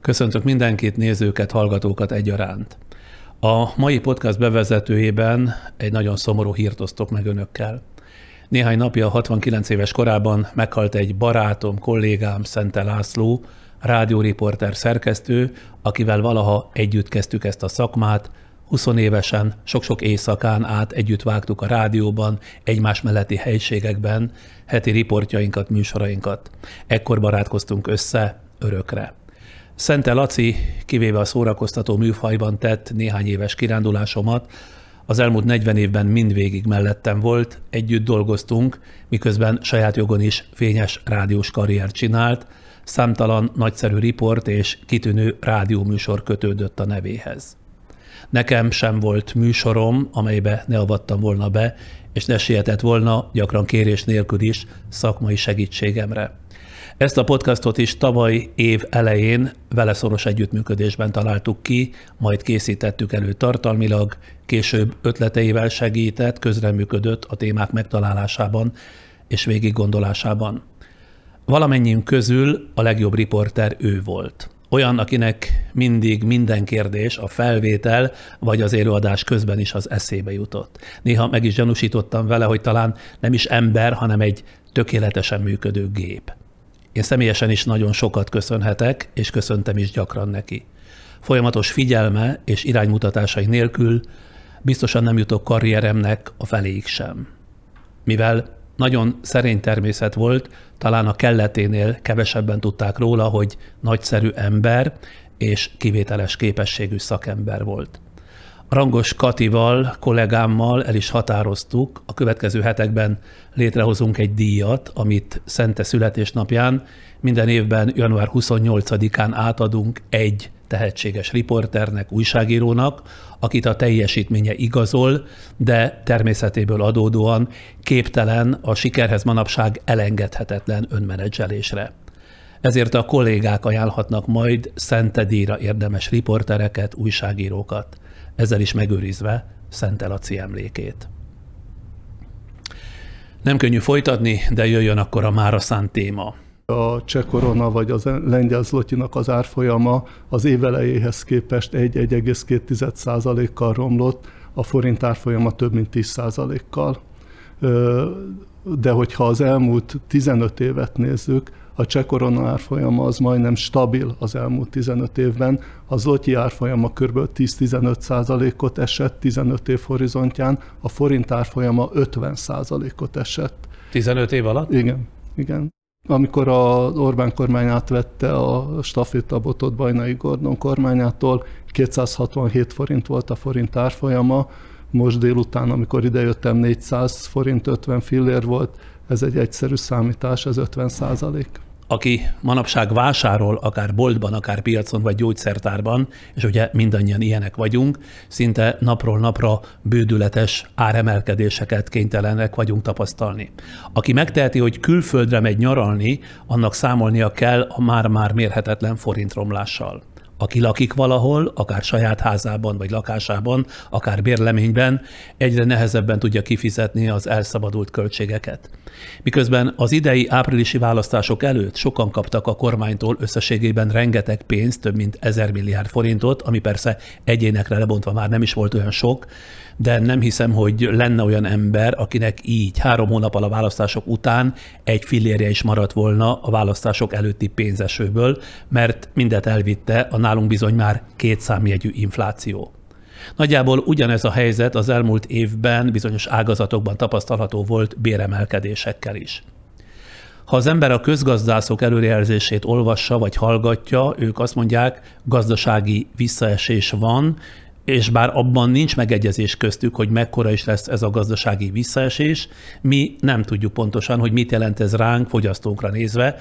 Köszöntök mindenkit, nézőket, hallgatókat egyaránt. A mai podcast bevezetőjében egy nagyon szomorú hírt osztok meg önökkel. Néhány napja, 69 éves korában meghalt egy barátom, kollégám, Szente László, rádióriporter szerkesztő, akivel valaha együtt kezdtük ezt a szakmát, 20 évesen, sok-sok éjszakán át együtt vágtuk a rádióban, egymás melletti helységekben, heti riportjainkat, műsorainkat. Ekkor barátkoztunk össze, örökre. Szente Laci, kivéve a szórakoztató műfajban tett néhány éves kirándulásomat, az elmúlt 40 évben mindvégig mellettem volt, együtt dolgoztunk, miközben saját jogon is fényes rádiós karriert csinált, számtalan nagyszerű riport és kitűnő rádióműsor kötődött a nevéhez. Nekem sem volt műsorom, amelybe ne avattam volna be, és ne sietett volna, gyakran kérés nélkül is, szakmai segítségemre. Ezt a podcastot is tavaly év elején vele szoros együttműködésben találtuk ki, majd készítettük elő tartalmilag, később ötleteivel segített, közreműködött a témák megtalálásában és végig gondolásában. Valamennyiünk közül a legjobb riporter ő volt. Olyan, akinek mindig minden kérdés a felvétel vagy az élőadás közben is az eszébe jutott. Néha meg is gyanúsítottam vele, hogy talán nem is ember, hanem egy tökéletesen működő gép. Én személyesen is nagyon sokat köszönhetek, és köszöntem is gyakran neki. Folyamatos figyelme és iránymutatásai nélkül biztosan nem jutok karrieremnek a feléig sem. Mivel nagyon szerény természet volt, talán a kelleténél kevesebben tudták róla, hogy nagyszerű ember és kivételes képességű szakember volt. Rangos Katival, kollégámmal el is határoztuk, a következő hetekben létrehozunk egy díjat, amit Szente születésnapján minden évben január 28-án átadunk egy tehetséges riporternek, újságírónak, akit a teljesítménye igazol, de természetéből adódóan képtelen a sikerhez manapság elengedhetetlen önmenedzselésre. Ezért a kollégák ajánlhatnak majd Szentedíjra érdemes riportereket, újságírókat ezzel is megőrizve Szent Elaci emlékét. Nem könnyű folytatni, de jöjjön akkor a mára szánt téma. A cseh korona vagy az lengyel zlotinak az árfolyama az évelejéhez képest 1,2%-kal romlott, a forint árfolyama több mint 10%-kal. De hogyha az elmúlt 15 évet nézzük, a cseh korona árfolyama az majdnem stabil az elmúlt 15 évben, a zloty árfolyama kb. 10-15 százalékot esett 15 év horizontján, a forint árfolyama 50 százalékot esett. 15 év alatt? Igen, igen. Amikor a Orbán kormány átvette a stafétabotot Bajnai Gordon kormányától, 267 forint volt a forint árfolyama, most délután, amikor idejöttem, 400 forint 50 fillér volt, ez egy egyszerű számítás, ez 50 százalék aki manapság vásárol, akár boltban, akár piacon, vagy gyógyszertárban, és ugye mindannyian ilyenek vagyunk, szinte napról napra bődületes áremelkedéseket kénytelenek vagyunk tapasztalni. Aki megteheti, hogy külföldre megy nyaralni, annak számolnia kell a már-már mérhetetlen forintromlással. Aki lakik valahol, akár saját házában vagy lakásában, akár bérleményben, egyre nehezebben tudja kifizetni az elszabadult költségeket. Miközben az idei áprilisi választások előtt sokan kaptak a kormánytól összességében rengeteg pénzt, több mint ezer milliárd forintot, ami persze egyénekre lebontva már nem is volt olyan sok, de nem hiszem, hogy lenne olyan ember, akinek így három hónap a választások után egy fillérje is maradt volna a választások előtti pénzesőből, mert mindet elvitte a nálunk bizony már két számjegyű infláció. Nagyjából ugyanez a helyzet az elmúlt évben bizonyos ágazatokban tapasztalható volt béremelkedésekkel is. Ha az ember a közgazdászok előrejelzését olvassa vagy hallgatja, ők azt mondják, gazdasági visszaesés van, és bár abban nincs megegyezés köztük, hogy mekkora is lesz ez a gazdasági visszaesés, mi nem tudjuk pontosan, hogy mit jelent ez ránk, fogyasztókra nézve,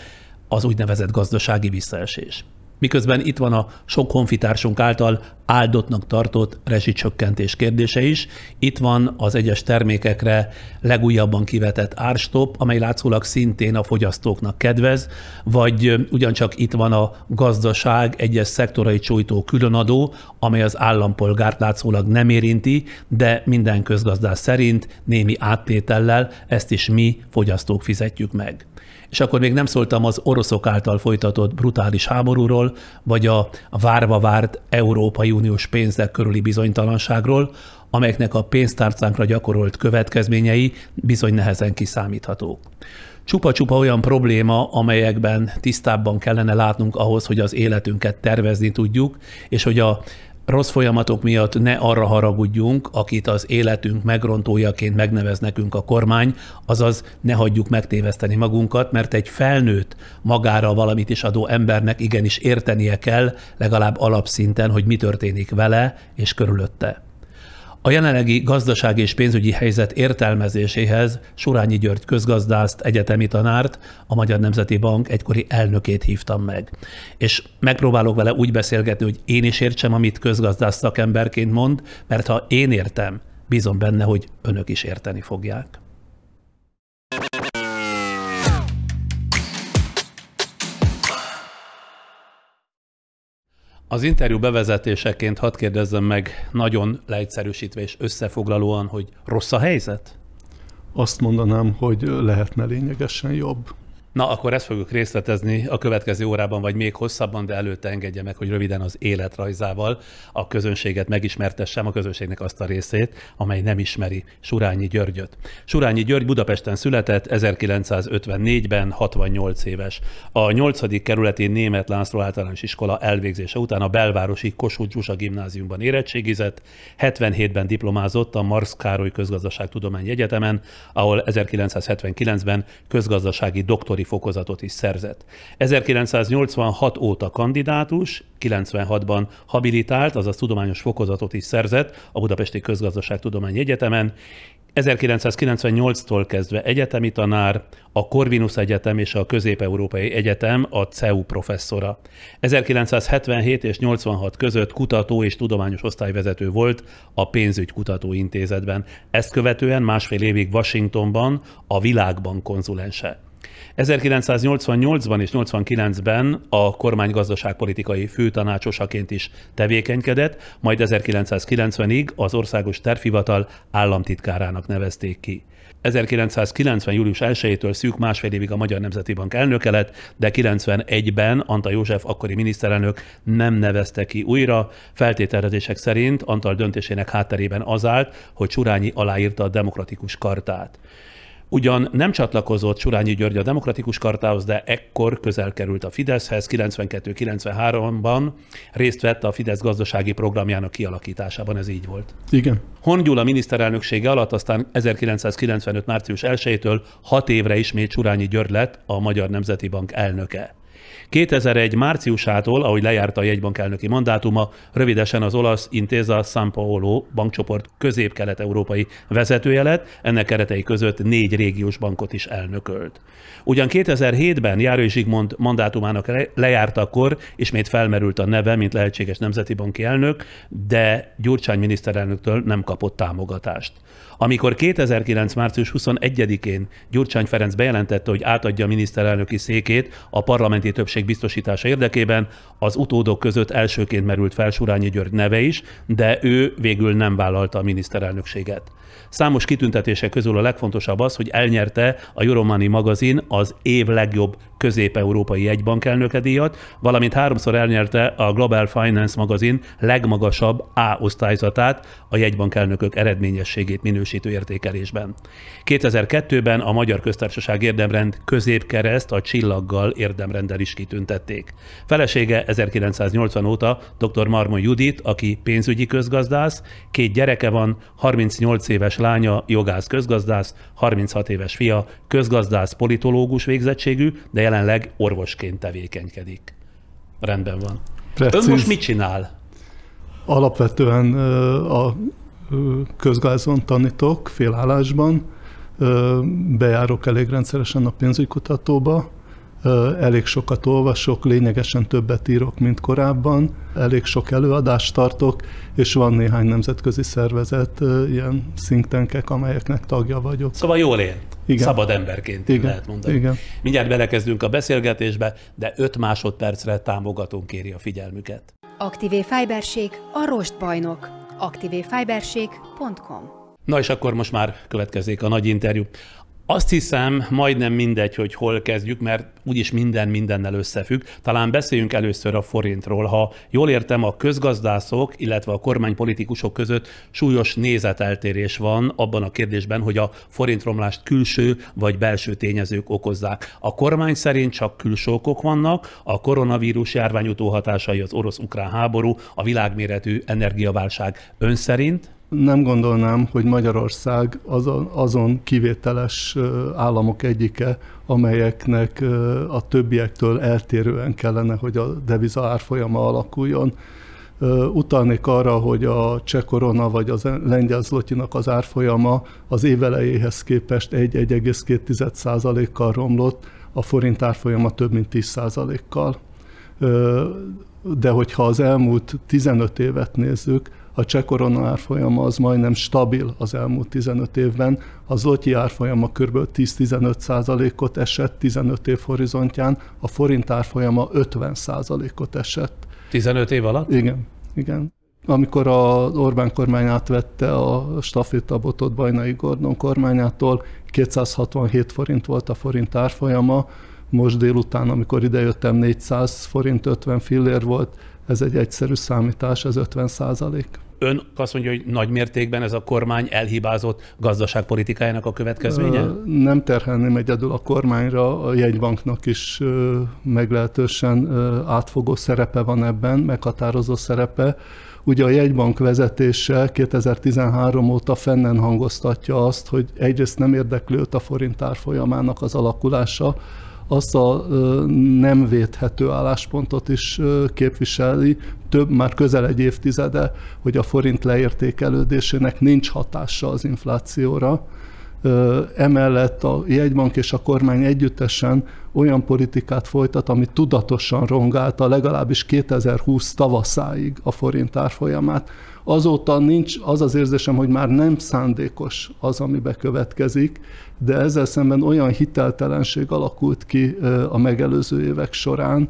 az úgynevezett gazdasági visszaesés. Miközben itt van a sok honfitársunk által áldottnak tartott rezsicsökkentés kérdése is. Itt van az egyes termékekre legújabban kivetett árstop, amely látszólag szintén a fogyasztóknak kedvez, vagy ugyancsak itt van a gazdaság egyes szektorai csújtó különadó, amely az állampolgárt látszólag nem érinti, de minden közgazdás szerint némi áttétellel ezt is mi fogyasztók fizetjük meg. És akkor még nem szóltam az oroszok által folytatott brutális háborúról, vagy a várva várt Európai Uniós pénzek körüli bizonytalanságról, amelyeknek a pénztárcánkra gyakorolt következményei bizony nehezen kiszámíthatók. Csupa-csupa olyan probléma, amelyekben tisztábban kellene látnunk ahhoz, hogy az életünket tervezni tudjuk, és hogy a rossz folyamatok miatt ne arra haragudjunk, akit az életünk megrontójaként megnevez nekünk a kormány, azaz ne hagyjuk megtéveszteni magunkat, mert egy felnőtt, magára valamit is adó embernek igenis értenie kell, legalább alapszinten, hogy mi történik vele és körülötte. A jelenlegi gazdasági és pénzügyi helyzet értelmezéséhez Surányi György közgazdászt, egyetemi tanárt, a Magyar Nemzeti Bank egykori elnökét hívtam meg. És megpróbálok vele úgy beszélgetni, hogy én is értsem, amit közgazdász szakemberként mond, mert ha én értem, bízom benne, hogy önök is érteni fogják. Az interjú bevezetéseként hadd kérdezzem meg nagyon leegyszerűsítve és összefoglalóan, hogy rossz a helyzet? Azt mondanám, hogy lehetne lényegesen jobb. Na, akkor ezt fogjuk részletezni a következő órában, vagy még hosszabban, de előtte engedje meg, hogy röviden az életrajzával a közönséget megismertessem, a közönségnek azt a részét, amely nem ismeri Surányi Györgyöt. Surányi György Budapesten született 1954-ben, 68 éves. A 8. kerületi Német László általános iskola elvégzése után a belvárosi Kossuth Zsusa gimnáziumban érettségizett, 77-ben diplomázott a Marx Károly Közgazdaságtudományi Egyetemen, ahol 1979-ben közgazdasági doktori fokozatot is szerzett. 1986 óta kandidátus, 96-ban habilitált, azaz tudományos fokozatot is szerzett a Budapesti Közgazdaságtudományi Egyetemen, 1998-tól kezdve egyetemi tanár, a Corvinus Egyetem és a Közép-Európai Egyetem a CEU professzora. 1977 és 86 között kutató és tudományos osztályvezető volt a Pénzügykutató Intézetben. Ezt követően másfél évig Washingtonban a Világban konzulense. 1988-ban és 89-ben a kormány gazdaságpolitikai főtanácsosaként is tevékenykedett, majd 1990-ig az Országos Tervhivatal államtitkárának nevezték ki. 1990. július 1-től szűk másfél évig a Magyar Nemzeti Bank elnöke lett, de 91-ben Antal József akkori miniszterelnök nem nevezte ki újra. Feltételezések szerint Antal döntésének hátterében az állt, hogy Surányi aláírta a demokratikus kartát. Ugyan nem csatlakozott Surányi György a demokratikus kartához, de ekkor közel került a Fideszhez, 92-93-ban részt vett a Fidesz gazdasági programjának kialakításában, ez így volt. Igen. Hon Gyula miniszterelnöksége alatt aztán 1995. március 1-től hat évre ismét Surányi György lett a Magyar Nemzeti Bank elnöke. 2001 márciusától, ahogy lejárt a jegybank elnöki mandátuma, rövidesen az olasz Intesa San Paolo bankcsoport közép-kelet-európai vezetője lett, ennek keretei között négy régiós bankot is elnökölt. Ugyan 2007-ben Járói Zsigmond mandátumának lejártakor ismét felmerült a neve, mint lehetséges nemzeti banki elnök, de Gyurcsány miniszterelnöktől nem kapott támogatást. Amikor 2009. március 21-én Gyurcsány Ferenc bejelentette, hogy átadja a miniszterelnöki székét a parlamenti többség biztosítása érdekében, az utódok között elsőként merült fel Surányi György neve is, de ő végül nem vállalta a miniszterelnökséget. Számos kitüntetése közül a legfontosabb az, hogy elnyerte a Euromoney magazin az év legjobb közép-európai jegybankelnöke díjat, valamint háromszor elnyerte a Global Finance magazin legmagasabb A osztályzatát a jegybankelnökök eredményességét minősítő értékelésben. 2002-ben a Magyar Köztársaság érdemrend középkereszt a csillaggal érdemrendel is kitüntették. Felesége 1980 óta dr. Marmon Judit, aki pénzügyi közgazdász, két gyereke van, 38 éves lánya, jogász közgazdász, 36 éves fia, közgazdász politológus végzettségű, de jelenleg orvosként tevékenykedik. Rendben van. Precíz. Ön most mit csinál? Alapvetően a közgázon tanítok félállásban, bejárok elég rendszeresen a pénzügykutatóba, elég sokat olvasok, lényegesen többet írok, mint korábban, elég sok előadást tartok, és van néhány nemzetközi szervezet, ilyen think tankek, amelyeknek tagja vagyok. Szóval jól él. Igen. Szabad emberként Igen. lehet mondani. Igen. Mindjárt belekezdünk a beszélgetésbe, de 5 másodpercre támogatónk kéri a figyelmüket. Aktivé Fiberség a rostbajnok. aktivéfiberség.com Na és akkor most már következik a nagy interjú. Azt hiszem, majdnem mindegy, hogy hol kezdjük, mert úgyis minden mindennel összefügg. Talán beszéljünk először a forintról. Ha jól értem, a közgazdászok, illetve a kormánypolitikusok között súlyos nézeteltérés van abban a kérdésben, hogy a forintromlást külső vagy belső tényezők okozzák. A kormány szerint csak külső okok vannak, a koronavírus járvány utóhatásai, az orosz-ukrán háború, a világméretű energiaválság. Ön szerint? Nem gondolnám, hogy Magyarország azon, azon kivételes államok egyike, amelyeknek a többiektől eltérően kellene, hogy a deviza árfolyama alakuljon. Utalnék arra, hogy a cseh korona vagy az lengyel zlotinak az árfolyama az évelejéhez képest 1,2%-kal romlott, a forint árfolyama több mint 10%-kal. De hogyha az elmúlt 15 évet nézzük, a cseh korona árfolyama az majdnem stabil az elmúlt 15 évben, a zloty árfolyama kb. 10-15 százalékot esett 15 év horizontján, a forint árfolyama 50 százalékot esett. 15 év alatt? Igen, igen. Amikor a Orbán kormány átvette a stafétabotot Bajnai Gordon kormányától, 267 forint volt a forint árfolyama, most délután, amikor idejöttem, 400 forint 50 fillér volt, ez egy egyszerű számítás, ez 50 százalék. Ön azt mondja, hogy nagy mértékben ez a kormány elhibázott gazdaságpolitikájának a következménye? Nem terhelném egyedül a kormányra, a jegybanknak is meglehetősen átfogó szerepe van ebben, meghatározó szerepe. Ugye a jegybank vezetése 2013 óta fennen hangoztatja azt, hogy egyrészt nem érdekli őt a forint árfolyamának az alakulása, azt a nem védhető álláspontot is képviseli, több, már közel egy évtizede, hogy a forint leértékelődésének nincs hatása az inflációra. Emellett a jegybank és a kormány együttesen olyan politikát folytat, ami tudatosan rongálta legalábbis 2020 tavaszáig a forint árfolyamát. Azóta nincs az az érzésem, hogy már nem szándékos az, ami bekövetkezik, de ezzel szemben olyan hiteltelenség alakult ki a megelőző évek során,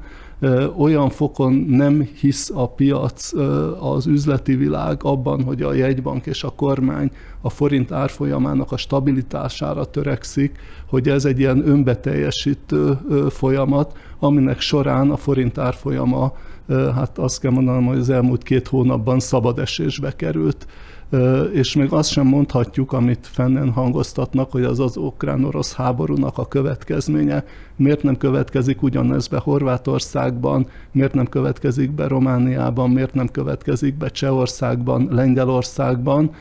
olyan fokon nem hisz a piac, az üzleti világ abban, hogy a jegybank és a kormány a forint árfolyamának a stabilitására törekszik, hogy ez egy ilyen önbeteljesítő folyamat, aminek során a forint árfolyama, hát azt kell mondanom, hogy az elmúlt két hónapban szabad esésbe került. És még azt sem mondhatjuk, amit fennen hangoztatnak, hogy az az ukrán-orosz háborúnak a következménye. Miért nem következik ugyanez be Horvátországban, miért nem következik be Romániában, miért nem következik be Csehországban, Lengyelországban,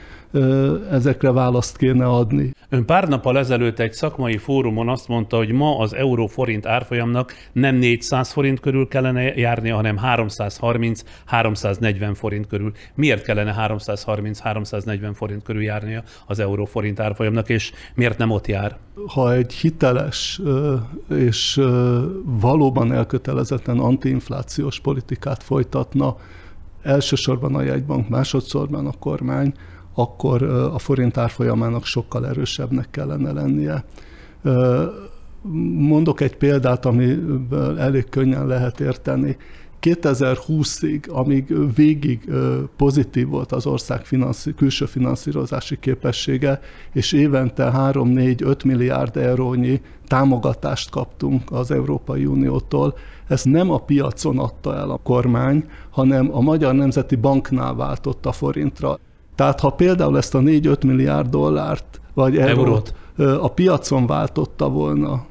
ezekre választ kéne adni. Ön pár nappal ezelőtt egy szakmai fórumon azt mondta, hogy ma az euró-forint árfolyamnak nem 400 forint körül kellene járnia, hanem 330-340 forint körül. Miért kellene 330-340 forint körül járnia az euró-forint árfolyamnak, és miért nem ott jár? Ha egy hiteles és valóban elkötelezetten antiinflációs politikát folytatna, elsősorban a jegybank, másodszorban a kormány, akkor a forint árfolyamának sokkal erősebbnek kellene lennie. Mondok egy példát, amiből elég könnyen lehet érteni. 2020-ig, amíg végig pozitív volt az ország finanszí- külső finanszírozási képessége, és évente 3-4-5 milliárd eurónyi támogatást kaptunk az Európai Uniótól, ezt nem a piacon adta el a kormány, hanem a Magyar Nemzeti Banknál váltott a forintra. Tehát ha például ezt a 4-5 milliárd dollárt, vagy eurót, eurót a piacon váltotta volna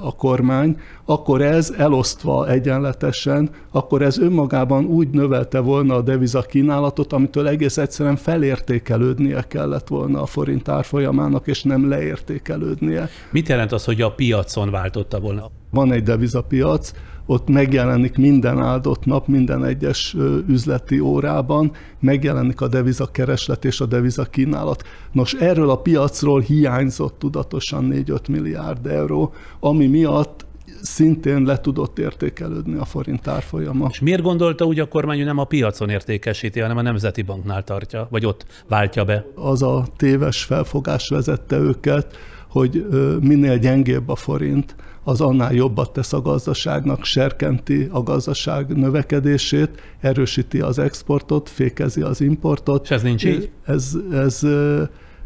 a kormány, akkor ez elosztva egyenletesen, akkor ez önmagában úgy növelte volna a deviza kínálatot, amitől egész egyszerűen felértékelődnie kellett volna a forint árfolyamának, és nem leértékelődnie. Mit jelent az, hogy a piacon váltotta volna? Van egy devizapiac, ott megjelenik minden áldott nap, minden egyes üzleti órában, megjelenik a deviza kereslet és a deviza kínálat. Nos, erről a piacról hiányzott tudatosan 4-5 milliárd euró, ami miatt szintén le tudott értékelődni a forint árfolyama. És miért gondolta úgy a kormány, hogy nem a piacon értékesíti, hanem a Nemzeti Banknál tartja, vagy ott váltja be? Az a téves felfogás vezette őket, hogy minél gyengébb a forint, az annál jobbat tesz a gazdaságnak, serkenti a gazdaság növekedését, erősíti az exportot, fékezi az importot. És ez nincs így? Ez, ez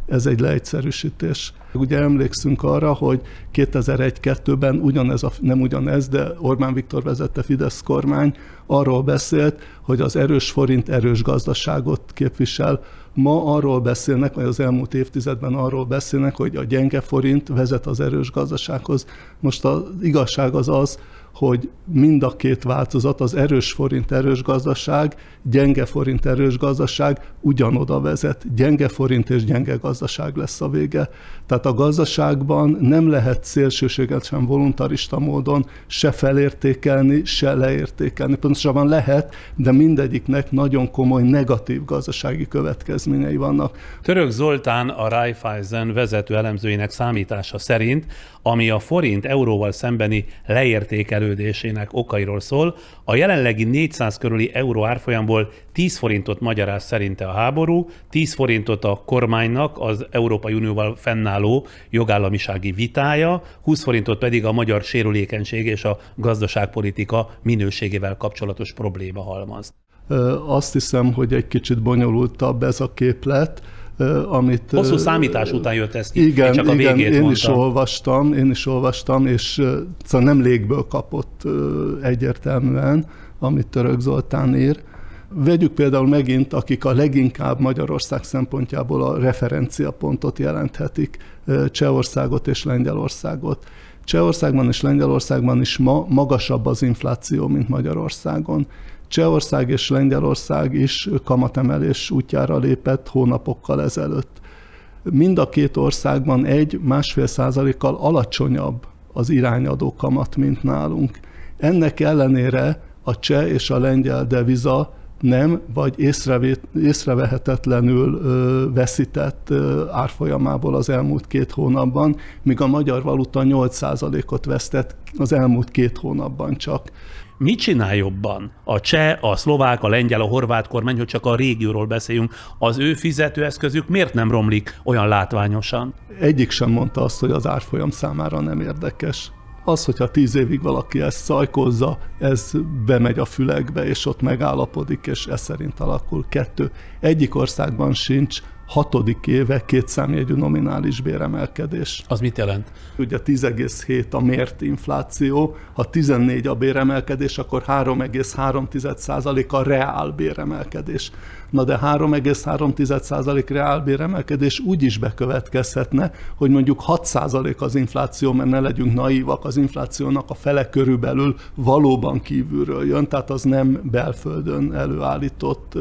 ez egy leegyszerűsítés. Ugye emlékszünk arra, hogy 2001-2-ben ugyanez, a, nem ugyanez, de Orbán Viktor vezette Fidesz kormány arról beszélt, hogy az erős forint erős gazdaságot képvisel. Ma arról beszélnek, vagy az elmúlt évtizedben arról beszélnek, hogy a gyenge forint vezet az erős gazdasághoz. Most az igazság az az, hogy mind a két változat, az erős forint erős gazdaság, gyenge forint erős gazdaság ugyanoda vezet. Gyenge forint és gyenge gazdaság lesz a vége. Tehát a gazdaságban nem lehet szélsőségesen voluntarista módon se felértékelni, se leértékelni. Pontosabban lehet, de mindegyiknek nagyon komoly negatív gazdasági következményei vannak. Török Zoltán a Raiffeisen vezető elemzőinek számítása szerint, ami a forint euróval szembeni leértékelődésének okairól szól, a jelenlegi 400 körüli euró árfolyamból 10 forintot magyaráz szerinte a háború, 10 forintot a kormánynak az Európai Unióval fennálló jogállamisági vitája, 20 forintot pedig a magyar sérülékenység és a gazdaságpolitika minőségével kapcsolatos probléma halmaz. Azt hiszem, hogy egy kicsit bonyolultabb ez a képlet amit... Hosszú számítás után jött ez ki, igen, csak a igen, végét én mondtam. is olvastam, én is olvastam, és szóval nem légből kapott egyértelműen, amit Török Zoltán ír. Vegyük például megint, akik a leginkább Magyarország szempontjából a referenciapontot jelenthetik, Csehországot és Lengyelországot. Csehországban és Lengyelországban is ma magasabb az infláció, mint Magyarországon. Csehország és Lengyelország is kamatemelés útjára lépett hónapokkal ezelőtt. Mind a két országban egy másfél százalékkal alacsonyabb az irányadó kamat, mint nálunk. Ennek ellenére a cseh és a lengyel deviza nem, vagy észrevehetetlenül veszített árfolyamából az elmúlt két hónapban, míg a magyar valuta 8%-ot vesztett az elmúlt két hónapban csak. Mit csinál jobban a cseh, a szlovák, a lengyel, a horvát kormány, hogy csak a régióról beszéljünk? Az ő fizetőeszközük miért nem romlik olyan látványosan? Egyik sem mondta azt, hogy az árfolyam számára nem érdekes. Az, hogyha tíz évig valaki ezt szajkozza, ez bemegy a fülekbe, és ott megállapodik, és ez szerint alakul. Kettő. Egyik országban sincs hatodik éve kétszámjegyű nominális béremelkedés. Az mit jelent? Ugye 10,7 a mért infláció, ha 14 a béremelkedés, akkor 3,3% a reál béremelkedés. Na de 3,3% reál béremelkedés úgy is bekövetkezhetne, hogy mondjuk 6% az infláció, mert ne legyünk naívak, az inflációnak a fele körülbelül valóban kívülről jön, tehát az nem belföldön előállított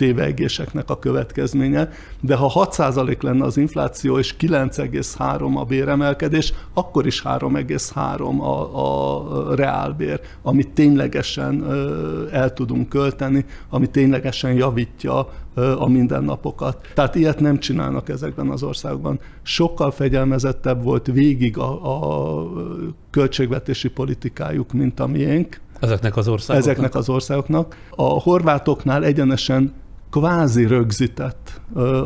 tévegéseknek a következménye, de ha 6% lenne az infláció és 9,3 a béremelkedés, akkor is 3,3 a, a reálbér, amit ténylegesen el tudunk költeni, ami ténylegesen javítja a mindennapokat. Tehát ilyet nem csinálnak ezekben az országokban. Sokkal fegyelmezettebb volt végig a, a költségvetési politikájuk, mint a miénk. Ezeknek az országoknak? Ezeknek az országoknak. A horvátoknál egyenesen kvázi rögzített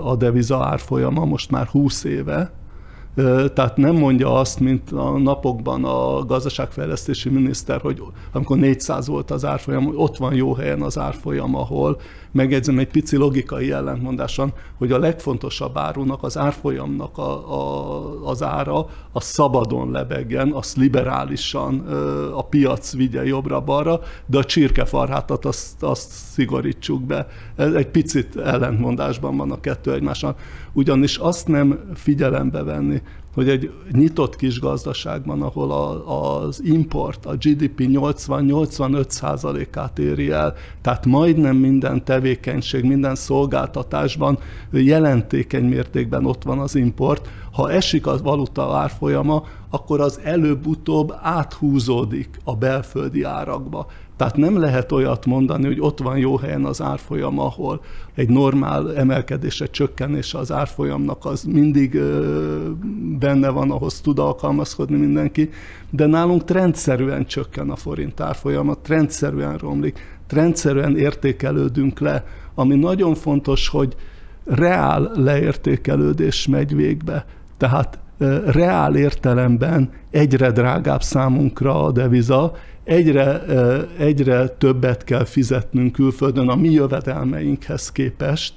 a deviza árfolyama most már 20 éve, tehát nem mondja azt, mint a napokban a gazdaságfejlesztési miniszter, hogy amikor 400 volt az árfolyam, ott van jó helyen az árfolyam, ahol megjegyzem egy pici logikai ellentmondáson, hogy a legfontosabb árunak, az árfolyamnak a, a, az ára, a szabadon lebegjen, azt liberálisan a piac vigye jobbra-balra, de a csirkefarhátat azt, azt szigorítsuk be. Egy picit ellentmondásban van a kettő egymással. Ugyanis azt nem figyelembe venni, hogy egy nyitott kis gazdaságban, ahol a, az import, a GDP 80-85 százalékát éri el, tehát majdnem minden tevékenység, minden szolgáltatásban jelentékeny mértékben ott van az import. Ha esik a valuta árfolyama, akkor az előbb-utóbb áthúzódik a belföldi árakba. Tehát nem lehet olyat mondani, hogy ott van jó helyen az árfolyam, ahol egy normál emelkedése, csökkenése az árfolyamnak az mindig benne van, ahhoz tud alkalmazkodni mindenki, de nálunk trendszerűen csökken a forint árfolyama, trendszerűen romlik, trendszerűen értékelődünk le, ami nagyon fontos, hogy reál leértékelődés megy végbe. Tehát reál értelemben egyre drágább számunkra a deviza, egyre, egyre többet kell fizetnünk külföldön a mi jövedelmeinkhez képest,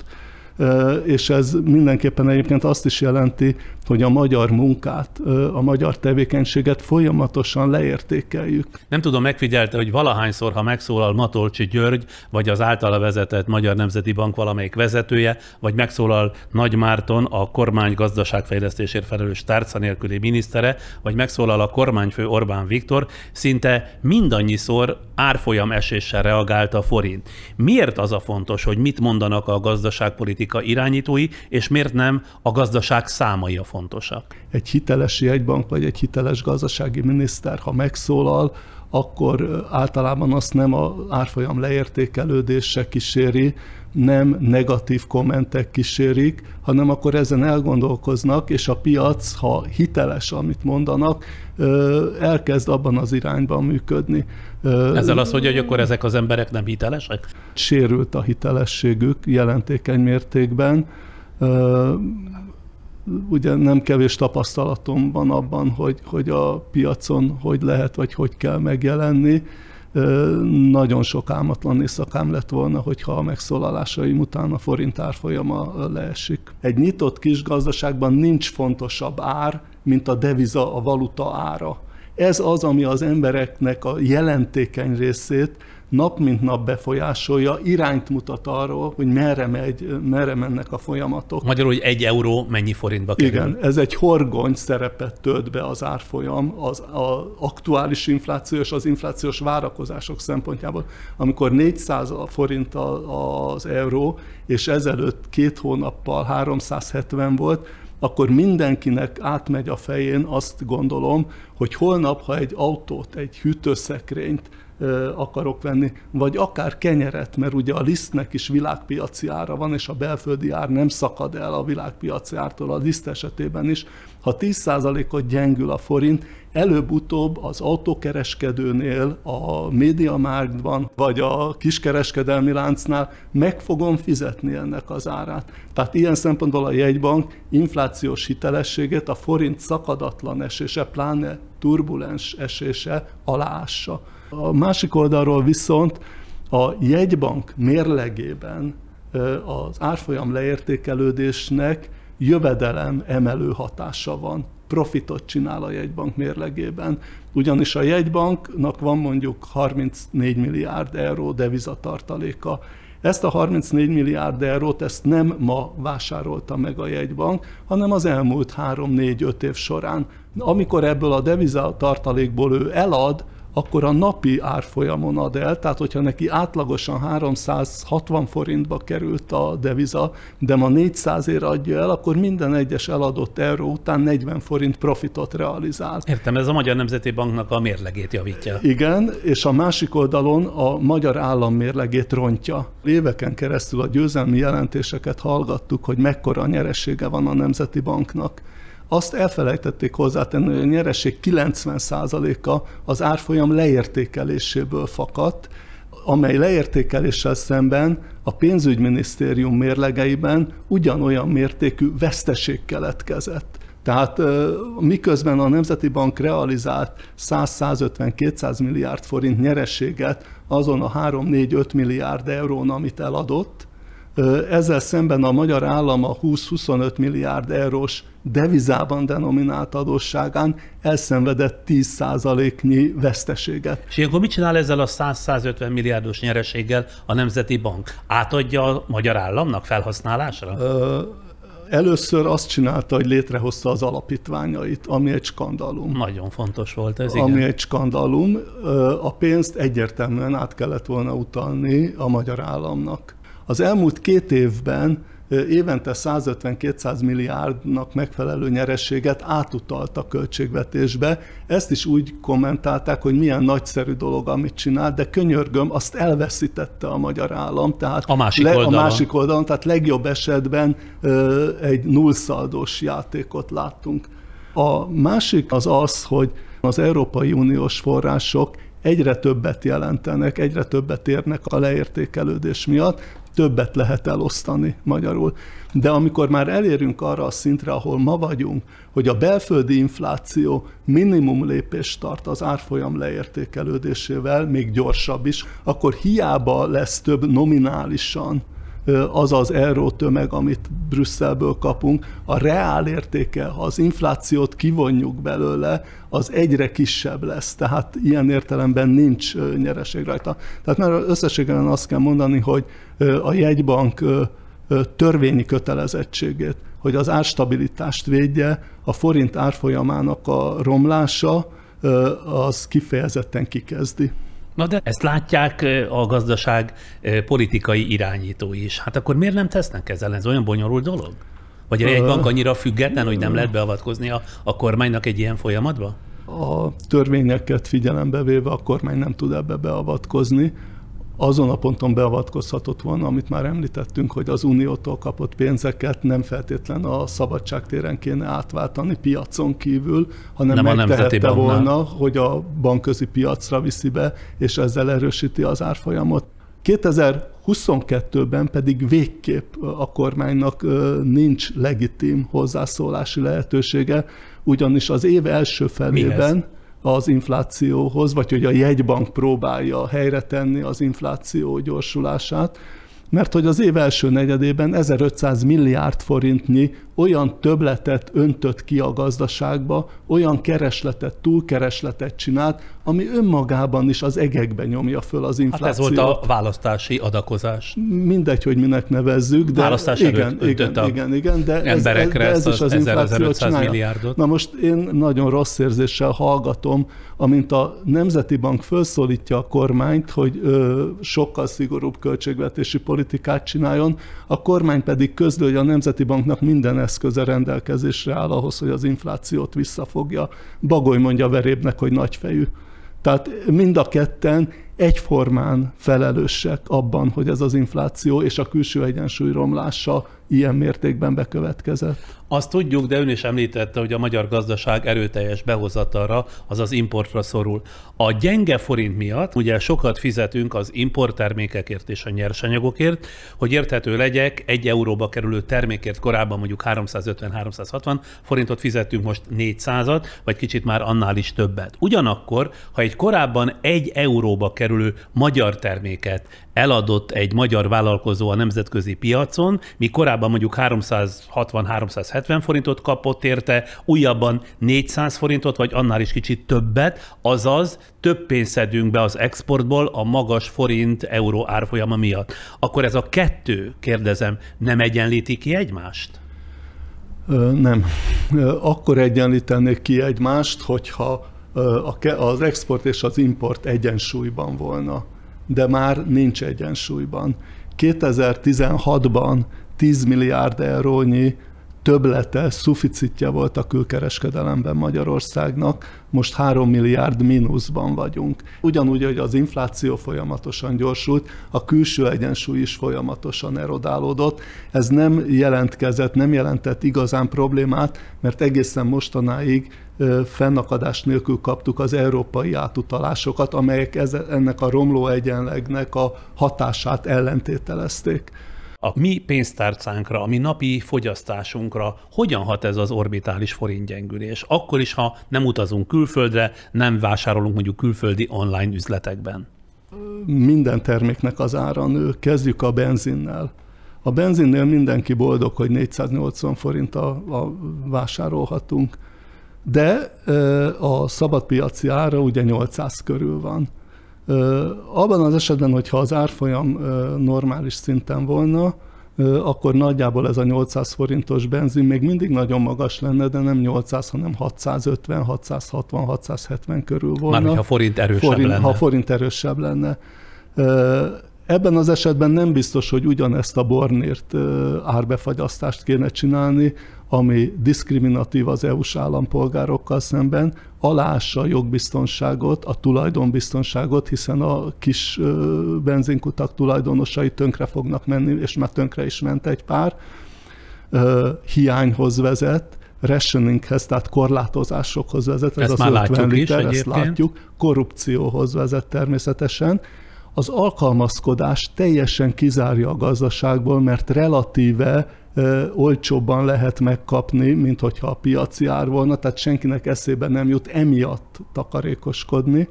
és ez mindenképpen egyébként azt is jelenti, hogy a magyar munkát, a magyar tevékenységet folyamatosan leértékeljük. Nem tudom, megfigyelte, hogy valahányszor, ha megszólal Matolcsi György, vagy az általa vezetett Magyar Nemzeti Bank valamelyik vezetője, vagy megszólal Nagy Márton, a kormány gazdaságfejlesztésért felelős tárca nélküli minisztere, vagy megszólal a kormányfő Orbán Viktor, szinte mindannyiszor árfolyam eséssel reagált a forint. Miért az a fontos, hogy mit mondanak a gazdaságpolitika irányítói, és miért nem a gazdaság számai a fontosak? Egy hiteles jegybank vagy egy hiteles gazdasági miniszter, ha megszólal, akkor általában azt nem a árfolyam leértékelődése kíséri, nem negatív kommentek kísérik, hanem akkor ezen elgondolkoznak, és a piac, ha hiteles, amit mondanak, elkezd abban az irányban működni. Ezzel az, hogy, hogy akkor ezek az emberek nem hitelesek? Sérült a hitelességük jelentékeny mértékben. Ugye nem kevés tapasztalatom van abban, hogy, hogy a piacon hogy lehet, vagy hogy kell megjelenni nagyon sok álmatlan éjszakám lett volna, hogyha a megszólalásaim után a forint árfolyama leesik. Egy nyitott kis gazdaságban nincs fontosabb ár, mint a deviza, a valuta ára. Ez az, ami az embereknek a jelentékeny részét nap mint nap befolyásolja, irányt mutat arról, hogy merre, megy, merre mennek a folyamatok. Magyarul, hogy egy euró mennyi forintba kerül. Igen, ez egy horgony szerepet tölt be az árfolyam, az, az aktuális infláció és az inflációs várakozások szempontjából. Amikor 400 forint az euró, és ezelőtt két hónappal 370 volt, akkor mindenkinek átmegy a fején azt gondolom, hogy holnap, ha egy autót, egy hűtőszekrényt, akarok venni, vagy akár kenyeret, mert ugye a lisztnek is világpiaci ára van, és a belföldi ár nem szakad el a világpiaci ártól a liszt esetében is. Ha 10%-ot gyengül a forint, előbb-utóbb az autókereskedőnél, a médiamárkban, vagy a kiskereskedelmi láncnál meg fogom fizetni ennek az árát. Tehát ilyen szempontból a jegybank inflációs hitelességét a forint szakadatlan esése, pláne turbulens esése aláássa. A másik oldalról viszont a jegybank mérlegében az árfolyam leértékelődésnek jövedelem emelő hatása van. Profitot csinál a jegybank mérlegében, ugyanis a jegybanknak van mondjuk 34 milliárd euró devizatartaléka. Ezt a 34 milliárd eurót ezt nem ma vásárolta meg a jegybank, hanem az elmúlt 3-4-5 év során. Amikor ebből a devizatartalékból ő elad, akkor a napi árfolyamon ad el, tehát hogyha neki átlagosan 360 forintba került a deviza, de ma 400 ér adja el, akkor minden egyes eladott euró után 40 forint profitot realizál. Értem, ez a Magyar Nemzeti Banknak a mérlegét javítja. Igen, és a másik oldalon a magyar állam mérlegét rontja. Éveken keresztül a győzelmi jelentéseket hallgattuk, hogy mekkora nyeressége van a Nemzeti Banknak azt elfelejtették hozzátenni, hogy a nyereség 90%-a az árfolyam leértékeléséből fakadt, amely leértékeléssel szemben a pénzügyminisztérium mérlegeiben ugyanolyan mértékű veszteség keletkezett. Tehát miközben a Nemzeti Bank realizált 100-150-200 milliárd forint nyerességet azon a 3-4-5 milliárd eurón, amit eladott, ezzel szemben a magyar állam a 20-25 milliárd eurós devizában denominált adósságán elszenvedett 10%-nyi veszteséget. És ilyenkor mit csinál ezzel a 100-150 milliárdos nyereséggel a Nemzeti Bank? Átadja a magyar államnak felhasználásra? Ö, először azt csinálta, hogy létrehozta az alapítványait, ami egy skandalum. Nagyon fontos volt ez, igen. Ami egy skandalum. A pénzt egyértelműen át kellett volna utalni a magyar államnak. Az elmúlt két évben évente 150-200 milliárdnak megfelelő nyerességet átutalt a költségvetésbe. Ezt is úgy kommentálták, hogy milyen nagyszerű dolog, amit csinál, de könyörgöm, azt elveszítette a magyar állam. Tehát a másik, le, oldalon. a másik oldalon. Tehát legjobb esetben ö, egy nullszaldós játékot láttunk. A másik az az, hogy az Európai Uniós források egyre többet jelentenek, egyre többet érnek a leértékelődés miatt, többet lehet elosztani magyarul. De amikor már elérünk arra a szintre, ahol ma vagyunk, hogy a belföldi infláció minimum lépést tart az árfolyam leértékelődésével, még gyorsabb is, akkor hiába lesz több nominálisan az az euró tömeg, amit Brüsszelből kapunk, a reál értéke, ha az inflációt kivonjuk belőle, az egyre kisebb lesz. Tehát ilyen értelemben nincs nyereség rajta. Tehát már összességében azt kell mondani, hogy a jegybank törvényi kötelezettségét, hogy az árstabilitást védje, a forint árfolyamának a romlása, az kifejezetten kikezdi. Na de ezt látják a gazdaság politikai irányítói is. Hát akkor miért nem tesznek ezzel? Ez olyan bonyolult dolog? Vagy egy bank annyira független, hogy nem lehet beavatkozni a, a kormánynak egy ilyen folyamatba? A törvényeket figyelembe véve a kormány nem tud ebbe beavatkozni azon a ponton beavatkozhatott volna, amit már említettünk, hogy az Uniótól kapott pénzeket nem feltétlen a szabadságtéren kéne átváltani piacon kívül, hanem nem megtehette volna, hogy a bankközi piacra viszi be, és ezzel erősíti az árfolyamot. 2022-ben pedig végképp a kormánynak nincs legitim hozzászólási lehetősége, ugyanis az év első felében? Az inflációhoz, vagy hogy a jegybank próbálja helyre tenni az infláció gyorsulását, mert hogy az év első negyedében 1500 milliárd forintnyi olyan töbletet öntött ki a gazdaságba, olyan keresletet, túlkeresletet csinált, ami önmagában is az egekbe nyomja föl az inflációt. Hát ez volt a választási adakozás. Mindegy, hogy minek nevezzük, de Választás igen, igen, igen, igen, de ez, ez, de ez is az infláció csinálja. Milliárdot. Na most én nagyon rossz érzéssel hallgatom, amint a Nemzeti Bank felszólítja a kormányt, hogy ö, sokkal szigorúbb költségvetési politikát csináljon, a kormány pedig közlő, hogy a Nemzeti Banknak minden eszköze rendelkezésre áll ahhoz, hogy az inflációt visszafogja. Bagoly mondja verébnek, hogy nagyfejű. Tehát mind a ketten egyformán felelősek abban, hogy ez az infláció és a külső egyensúly romlása ilyen mértékben bekövetkezett. Azt tudjuk, de ön is említette, hogy a magyar gazdaság erőteljes behozatalra, azaz importra szorul. A gyenge forint miatt ugye sokat fizetünk az importtermékekért és a nyersanyagokért, hogy érthető legyek, egy euróba kerülő termékért korábban mondjuk 350-360 forintot fizettünk most 400-at, vagy kicsit már annál is többet. Ugyanakkor, ha egy korábban egy euróba kerülő magyar terméket eladott egy magyar vállalkozó a nemzetközi piacon, mi korábban mondjuk 360-370 forintot kapott érte, újabban 400 forintot, vagy annál is kicsit többet, azaz több pénzt szedünk be az exportból a magas forint-euró árfolyama miatt. Akkor ez a kettő, kérdezem, nem egyenlíti ki egymást? Nem. Akkor egyenlítenék ki egymást, hogyha az export és az import egyensúlyban volna de már nincs egyensúlyban. 2016-ban 10 milliárd eurónyi töblete, szuficitje volt a külkereskedelemben Magyarországnak, most 3 milliárd mínuszban vagyunk. Ugyanúgy, hogy az infláció folyamatosan gyorsult, a külső egyensúly is folyamatosan erodálódott. Ez nem jelentkezett, nem jelentett igazán problémát, mert egészen mostanáig fennakadás nélkül kaptuk az európai átutalásokat, amelyek ennek a romló egyenlegnek a hatását ellentételezték. A mi pénztárcánkra, a mi napi fogyasztásunkra hogyan hat ez az orbitális forintgyengülés? Akkor is, ha nem utazunk külföldre, nem vásárolunk mondjuk külföldi online üzletekben. Minden terméknek az ára nő. Kezdjük a benzinnel. A benzinnél mindenki boldog, hogy 480 forinttal a vásárolhatunk de a szabadpiaci ára ugye 800 körül van. Abban az esetben, hogyha az árfolyam normális szinten volna, akkor nagyjából ez a 800 forintos benzin még mindig nagyon magas lenne, de nem 800, hanem 650, 660, 670 körül volna. Már ha forint erősebb forint, lenne. Ha forint erősebb lenne. Ebben az esetben nem biztos, hogy ugyanezt a bornért árbefagyasztást kéne csinálni, ami diszkriminatív az EU-s állampolgárokkal szemben, alássa a jogbiztonságot, a tulajdonbiztonságot, hiszen a kis benzinkutak tulajdonosai tönkre fognak menni, és már tönkre is ment egy pár, hiányhoz vezet, rationinghez, tehát korlátozásokhoz vezet, ez ezt az 50 liter, ezt látjuk, korrupcióhoz vezet természetesen, az alkalmazkodás teljesen kizárja a gazdaságból, mert relatíve olcsóbban lehet megkapni, mint hogyha a piaci ár volna, tehát senkinek eszébe nem jut emiatt takarékoskodni.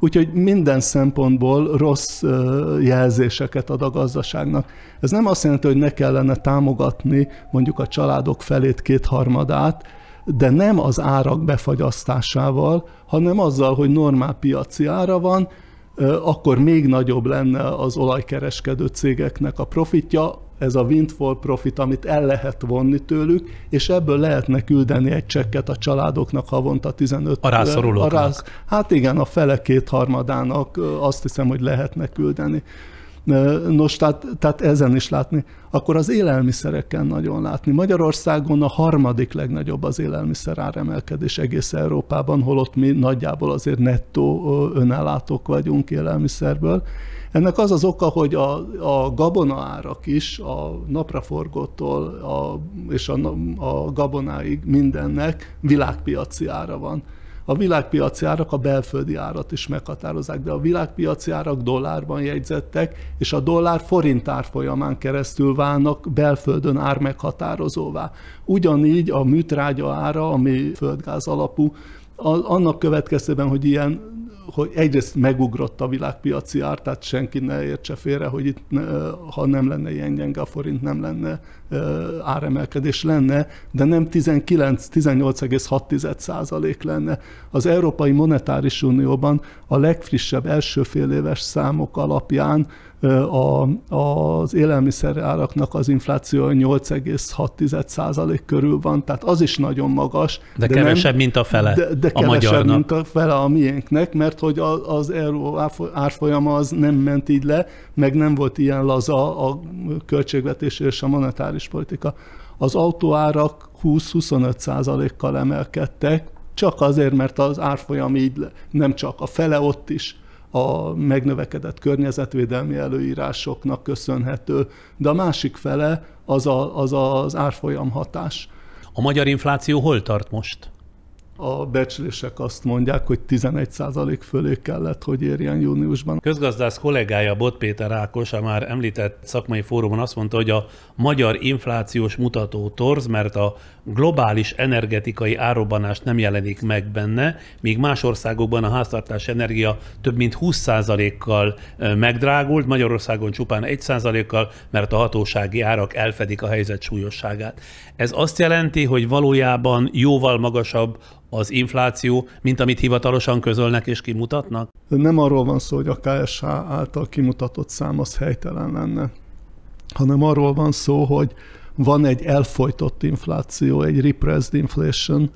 Úgyhogy minden szempontból rossz jelzéseket ad a gazdaságnak. Ez nem azt jelenti, hogy ne kellene támogatni mondjuk a családok felét, kétharmadát, de nem az árak befagyasztásával, hanem azzal, hogy normál piaci ára van, akkor még nagyobb lenne az olajkereskedő cégeknek a profitja, ez a windfall profit, amit el lehet vonni tőlük, és ebből lehetne küldeni egy csekket a családoknak havonta 15... A rászorulóknak. A rász, hát igen, a fele kétharmadának azt hiszem, hogy lehetne küldeni. Nos, tehát, tehát ezen is látni. Akkor az élelmiszereken nagyon látni. Magyarországon a harmadik legnagyobb az élelmiszer áremelkedés egész Európában, holott mi nagyjából azért nettó önellátók vagyunk élelmiszerből. Ennek az az oka, hogy a, a gabona árak is a napraforgótól a, és a, a gabonáig mindennek világpiaci ára van. A világpiaci árak a belföldi árat is meghatározzák, de a világpiaci árak dollárban jegyzettek, és a dollár forint árfolyamán keresztül válnak belföldön ár meghatározóvá. Ugyanígy a műtrágya ára, ami földgáz alapú, annak következtében, hogy ilyen hogy egyrészt megugrott a világpiaci ár, tehát senki ne értse félre, hogy itt ha nem lenne ilyen gyenge a forint, nem lenne áremelkedés lenne, de nem 19, 18,6 százalék lenne. Az Európai Monetáris Unióban a legfrissebb első fél éves számok alapján a, az élelmiszer áraknak az infláció 8,6 százalék körül van, tehát az is nagyon magas. De, de kevesebb, nem, mint a fele de, de a kevesebb, magyarnak. mint a fele a miénknek, mert hogy az euró árfolyama az nem ment így le, meg nem volt ilyen laza a költségvetés és a monetáris politika. Az autóárak 20-25 százalékkal emelkedtek, csak azért, mert az árfolyam így nem csak a fele ott is a megnövekedett környezetvédelmi előírásoknak köszönhető, de a másik fele az a, az, az árfolyam hatás. A magyar infláció hol tart most? A becslések azt mondják, hogy 11% fölé kellett, hogy érjen júniusban. Közgazdász kollégája Bot Péter Ákos a már említett szakmai fórumon azt mondta, hogy a magyar inflációs mutató torz, mert a globális energetikai árobbanást nem jelenik meg benne, míg más országokban a háztartás energia több mint 20%-kal megdrágult, Magyarországon csupán 1%-kal, mert a hatósági árak elfedik a helyzet súlyosságát. Ez azt jelenti, hogy valójában jóval magasabb az infláció, mint amit hivatalosan közölnek és kimutatnak? Nem arról van szó, hogy a KSH által kimutatott szám az helytelen lenne, hanem arról van szó, hogy van egy elfolytott infláció, egy repressed inflation,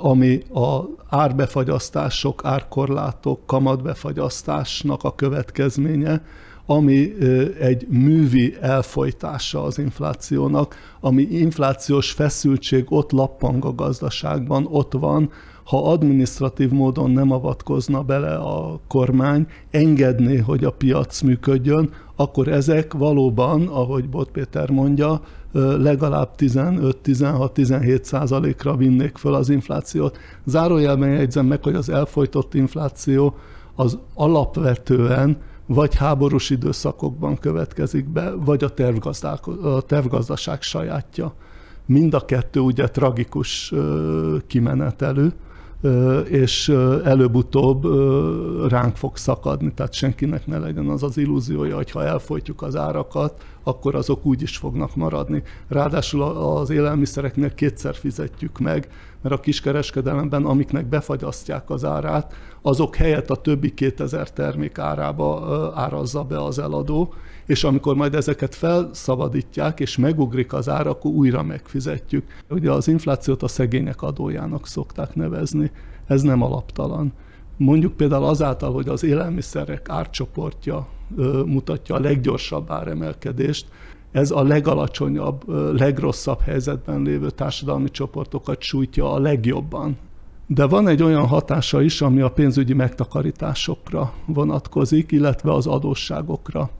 ami a árbefagyasztások, árkorlátok, kamatbefagyasztásnak a következménye, ami egy művi elfolytása az inflációnak, ami inflációs feszültség ott lappang a gazdaságban, ott van, ha administratív módon nem avatkozna bele a kormány, engedné, hogy a piac működjön, akkor ezek valóban, ahogy Bot Péter mondja, legalább 15-16-17 százalékra vinnék föl az inflációt. Zárójelben jegyzem meg, hogy az elfolytott infláció az alapvetően vagy háborús időszakokban következik be, vagy a, a tervgazdaság sajátja. Mind a kettő ugye tragikus kimenetelő, és előbb-utóbb ránk fog szakadni, tehát senkinek ne legyen az az illúziója, hogy ha elfolytjuk az árakat, akkor azok úgy is fognak maradni. Ráadásul az élelmiszereknél kétszer fizetjük meg, mert a kiskereskedelemben, amiknek befagyasztják az árát, azok helyett a többi 2000 termék árába árazza be az eladó, és amikor majd ezeket felszabadítják, és megugrik az ár, akkor újra megfizetjük. Ugye az inflációt a szegények adójának szokták nevezni, ez nem alaptalan. Mondjuk például azáltal, hogy az élelmiszerek árcsoportja mutatja a leggyorsabb áremelkedést, ez a legalacsonyabb, legrosszabb helyzetben lévő társadalmi csoportokat sújtja a legjobban. De van egy olyan hatása is, ami a pénzügyi megtakarításokra vonatkozik, illetve az adósságokra.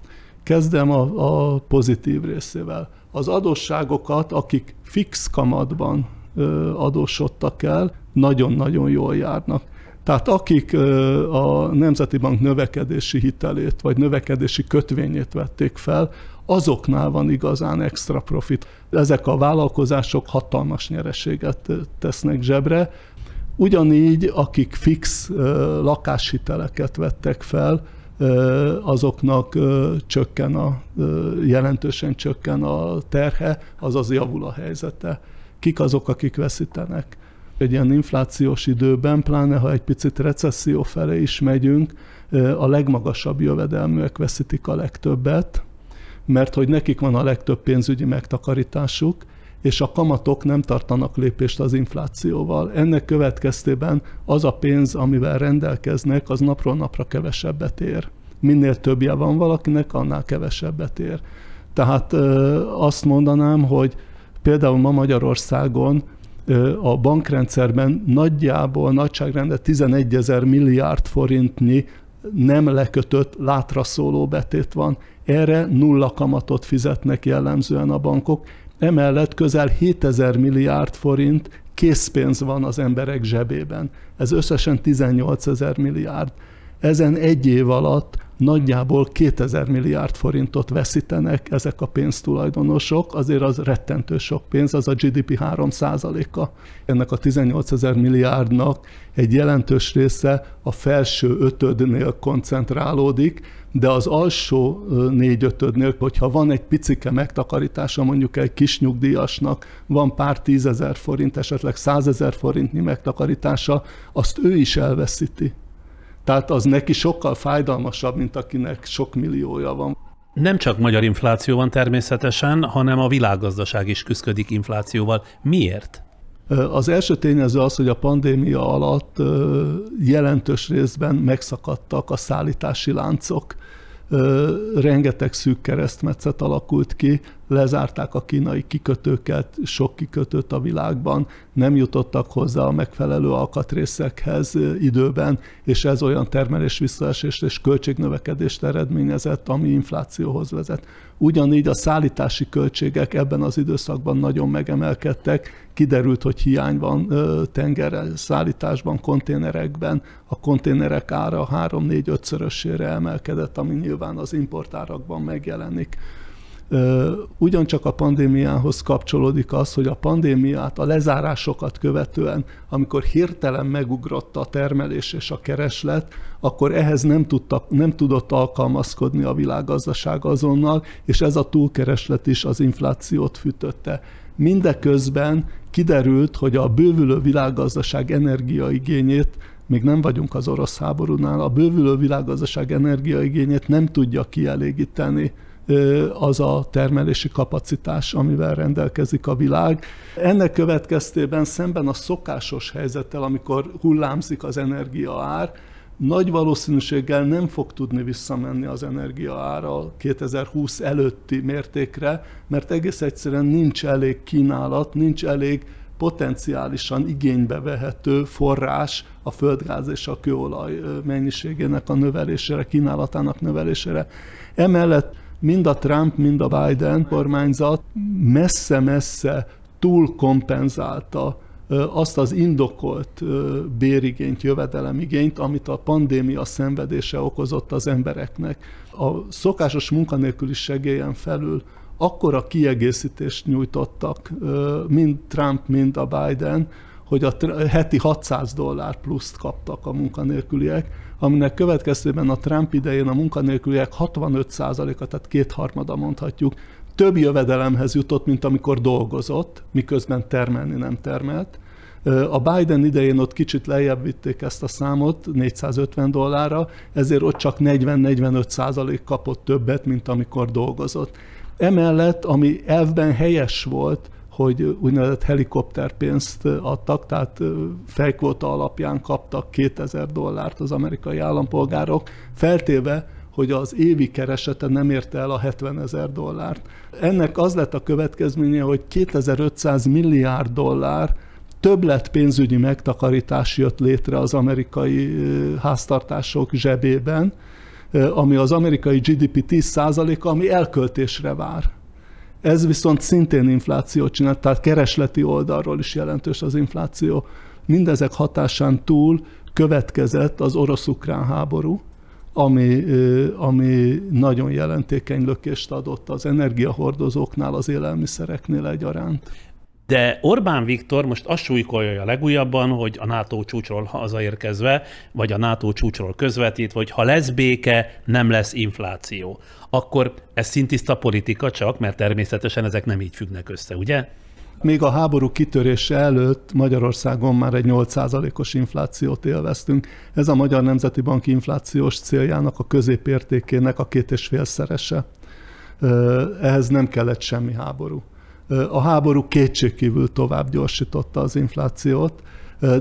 Kezdem a, a pozitív részével. Az adósságokat, akik fix kamatban adósodtak el, nagyon-nagyon jól járnak. Tehát akik a Nemzeti Bank növekedési hitelét vagy növekedési kötvényét vették fel, azoknál van igazán extra profit. Ezek a vállalkozások hatalmas nyereséget tesznek zsebre. Ugyanígy, akik fix lakáshiteleket vettek fel, azoknak csökken a, jelentősen csökken a terhe, azaz javul a helyzete. Kik azok, akik veszítenek? Egy ilyen inflációs időben, pláne ha egy picit recesszió felé is megyünk, a legmagasabb jövedelműek veszítik a legtöbbet, mert hogy nekik van a legtöbb pénzügyi megtakarításuk, és a kamatok nem tartanak lépést az inflációval. Ennek következtében az a pénz, amivel rendelkeznek, az napról napra kevesebbet ér. Minél többje van valakinek, annál kevesebbet ér. Tehát azt mondanám, hogy például ma Magyarországon a bankrendszerben nagyjából nagyságrende 11 ezer milliárd forintnyi nem lekötött, látra szóló betét van. Erre nulla kamatot fizetnek jellemzően a bankok, Emellett közel 7000 milliárd forint készpénz van az emberek zsebében. Ez összesen 18 ezer milliárd. Ezen egy év alatt nagyjából 2000 milliárd forintot veszítenek ezek a pénztulajdonosok, azért az rettentő sok pénz, az a GDP 3 a Ennek a 18 ezer milliárdnak egy jelentős része a felső ötödnél koncentrálódik, de az alsó négy-ötödnél, hogyha van egy picike megtakarítása mondjuk egy kis nyugdíjasnak, van pár tízezer forint, esetleg százezer forintnyi megtakarítása, azt ő is elveszíti. Tehát az neki sokkal fájdalmasabb, mint akinek sok milliója van. Nem csak magyar infláció van természetesen, hanem a világgazdaság is küzdik inflációval. Miért? Az első tényező az, hogy a pandémia alatt jelentős részben megszakadtak a szállítási láncok rengeteg szűk keresztmetszet alakult ki, lezárták a kínai kikötőket, sok kikötőt a világban, nem jutottak hozzá a megfelelő alkatrészekhez időben, és ez olyan termelés visszaesést és költségnövekedést eredményezett, ami inflációhoz vezet. Ugyanígy a szállítási költségek ebben az időszakban nagyon megemelkedtek, kiderült, hogy hiány van tenger szállításban, konténerekben, a konténerek ára 3-4-5-szörösére emelkedett, ami nyilván az importárakban megjelenik. Ugyancsak a pandémiához kapcsolódik az, hogy a pandémiát, a lezárásokat követően, amikor hirtelen megugrott a termelés és a kereslet, akkor ehhez nem, tudtak, nem tudott alkalmazkodni a világgazdaság azonnal, és ez a túlkereslet is az inflációt fűtötte. Mindeközben kiderült, hogy a bővülő világgazdaság energiaigényét még nem vagyunk az orosz háborúnál, a bővülő világgazdaság energiaigényét nem tudja kielégíteni az a termelési kapacitás, amivel rendelkezik a világ. Ennek következtében szemben a szokásos helyzettel, amikor hullámzik az energia ár, nagy valószínűséggel nem fog tudni visszamenni az energia ára 2020 előtti mértékre, mert egész egyszerűen nincs elég kínálat, nincs elég potenciálisan igénybe vehető forrás a földgáz és a kőolaj mennyiségének a növelésére, kínálatának növelésére. Emellett mind a Trump, mind a Biden kormányzat messze-messze túl kompenzálta azt az indokolt bérigényt, jövedelemigényt, amit a pandémia szenvedése okozott az embereknek. A szokásos munkanélküli segélyen felül akkora kiegészítést nyújtottak mind Trump, mind a Biden, hogy a heti 600 dollár pluszt kaptak a munkanélküliek, aminek következtében a Trump idején a munkanélküliek 65%-a, tehát kétharmada mondhatjuk, több jövedelemhez jutott, mint amikor dolgozott, miközben termelni nem termelt. A Biden idején ott kicsit lejjebb vitték ezt a számot, 450 dollárra, ezért ott csak 40-45 százalék kapott többet, mint amikor dolgozott. Emellett, ami elvben helyes volt, hogy úgynevezett helikopterpénzt adtak, tehát fejkvóta alapján kaptak 2000 dollárt az amerikai állampolgárok, feltéve, hogy az évi keresete nem érte el a 70 ezer dollárt. Ennek az lett a következménye, hogy 2500 milliárd dollár többlet pénzügyi megtakarítás jött létre az amerikai háztartások zsebében, ami az amerikai GDP 10%-a, ami elköltésre vár. Ez viszont szintén inflációt csinál, tehát keresleti oldalról is jelentős az infláció. Mindezek hatásán túl következett az orosz-ukrán háború, ami, ami nagyon jelentékeny lökést adott az energiahordozóknál, az élelmiszereknél egyaránt. De Orbán Viktor most azt súlykolja a legújabban, hogy a NATO csúcsról hazaérkezve, vagy a NATO csúcsról közvetít, hogy ha lesz béke, nem lesz infláció. Akkor ez szintiszta politika csak, mert természetesen ezek nem így függnek össze, ugye? Még a háború kitörése előtt Magyarországon már egy 8%-os inflációt élveztünk. Ez a Magyar Nemzeti Bank inflációs céljának a középértékének a két és félszerese. Ehhez nem kellett semmi háború. A háború kétségkívül tovább gyorsította az inflációt,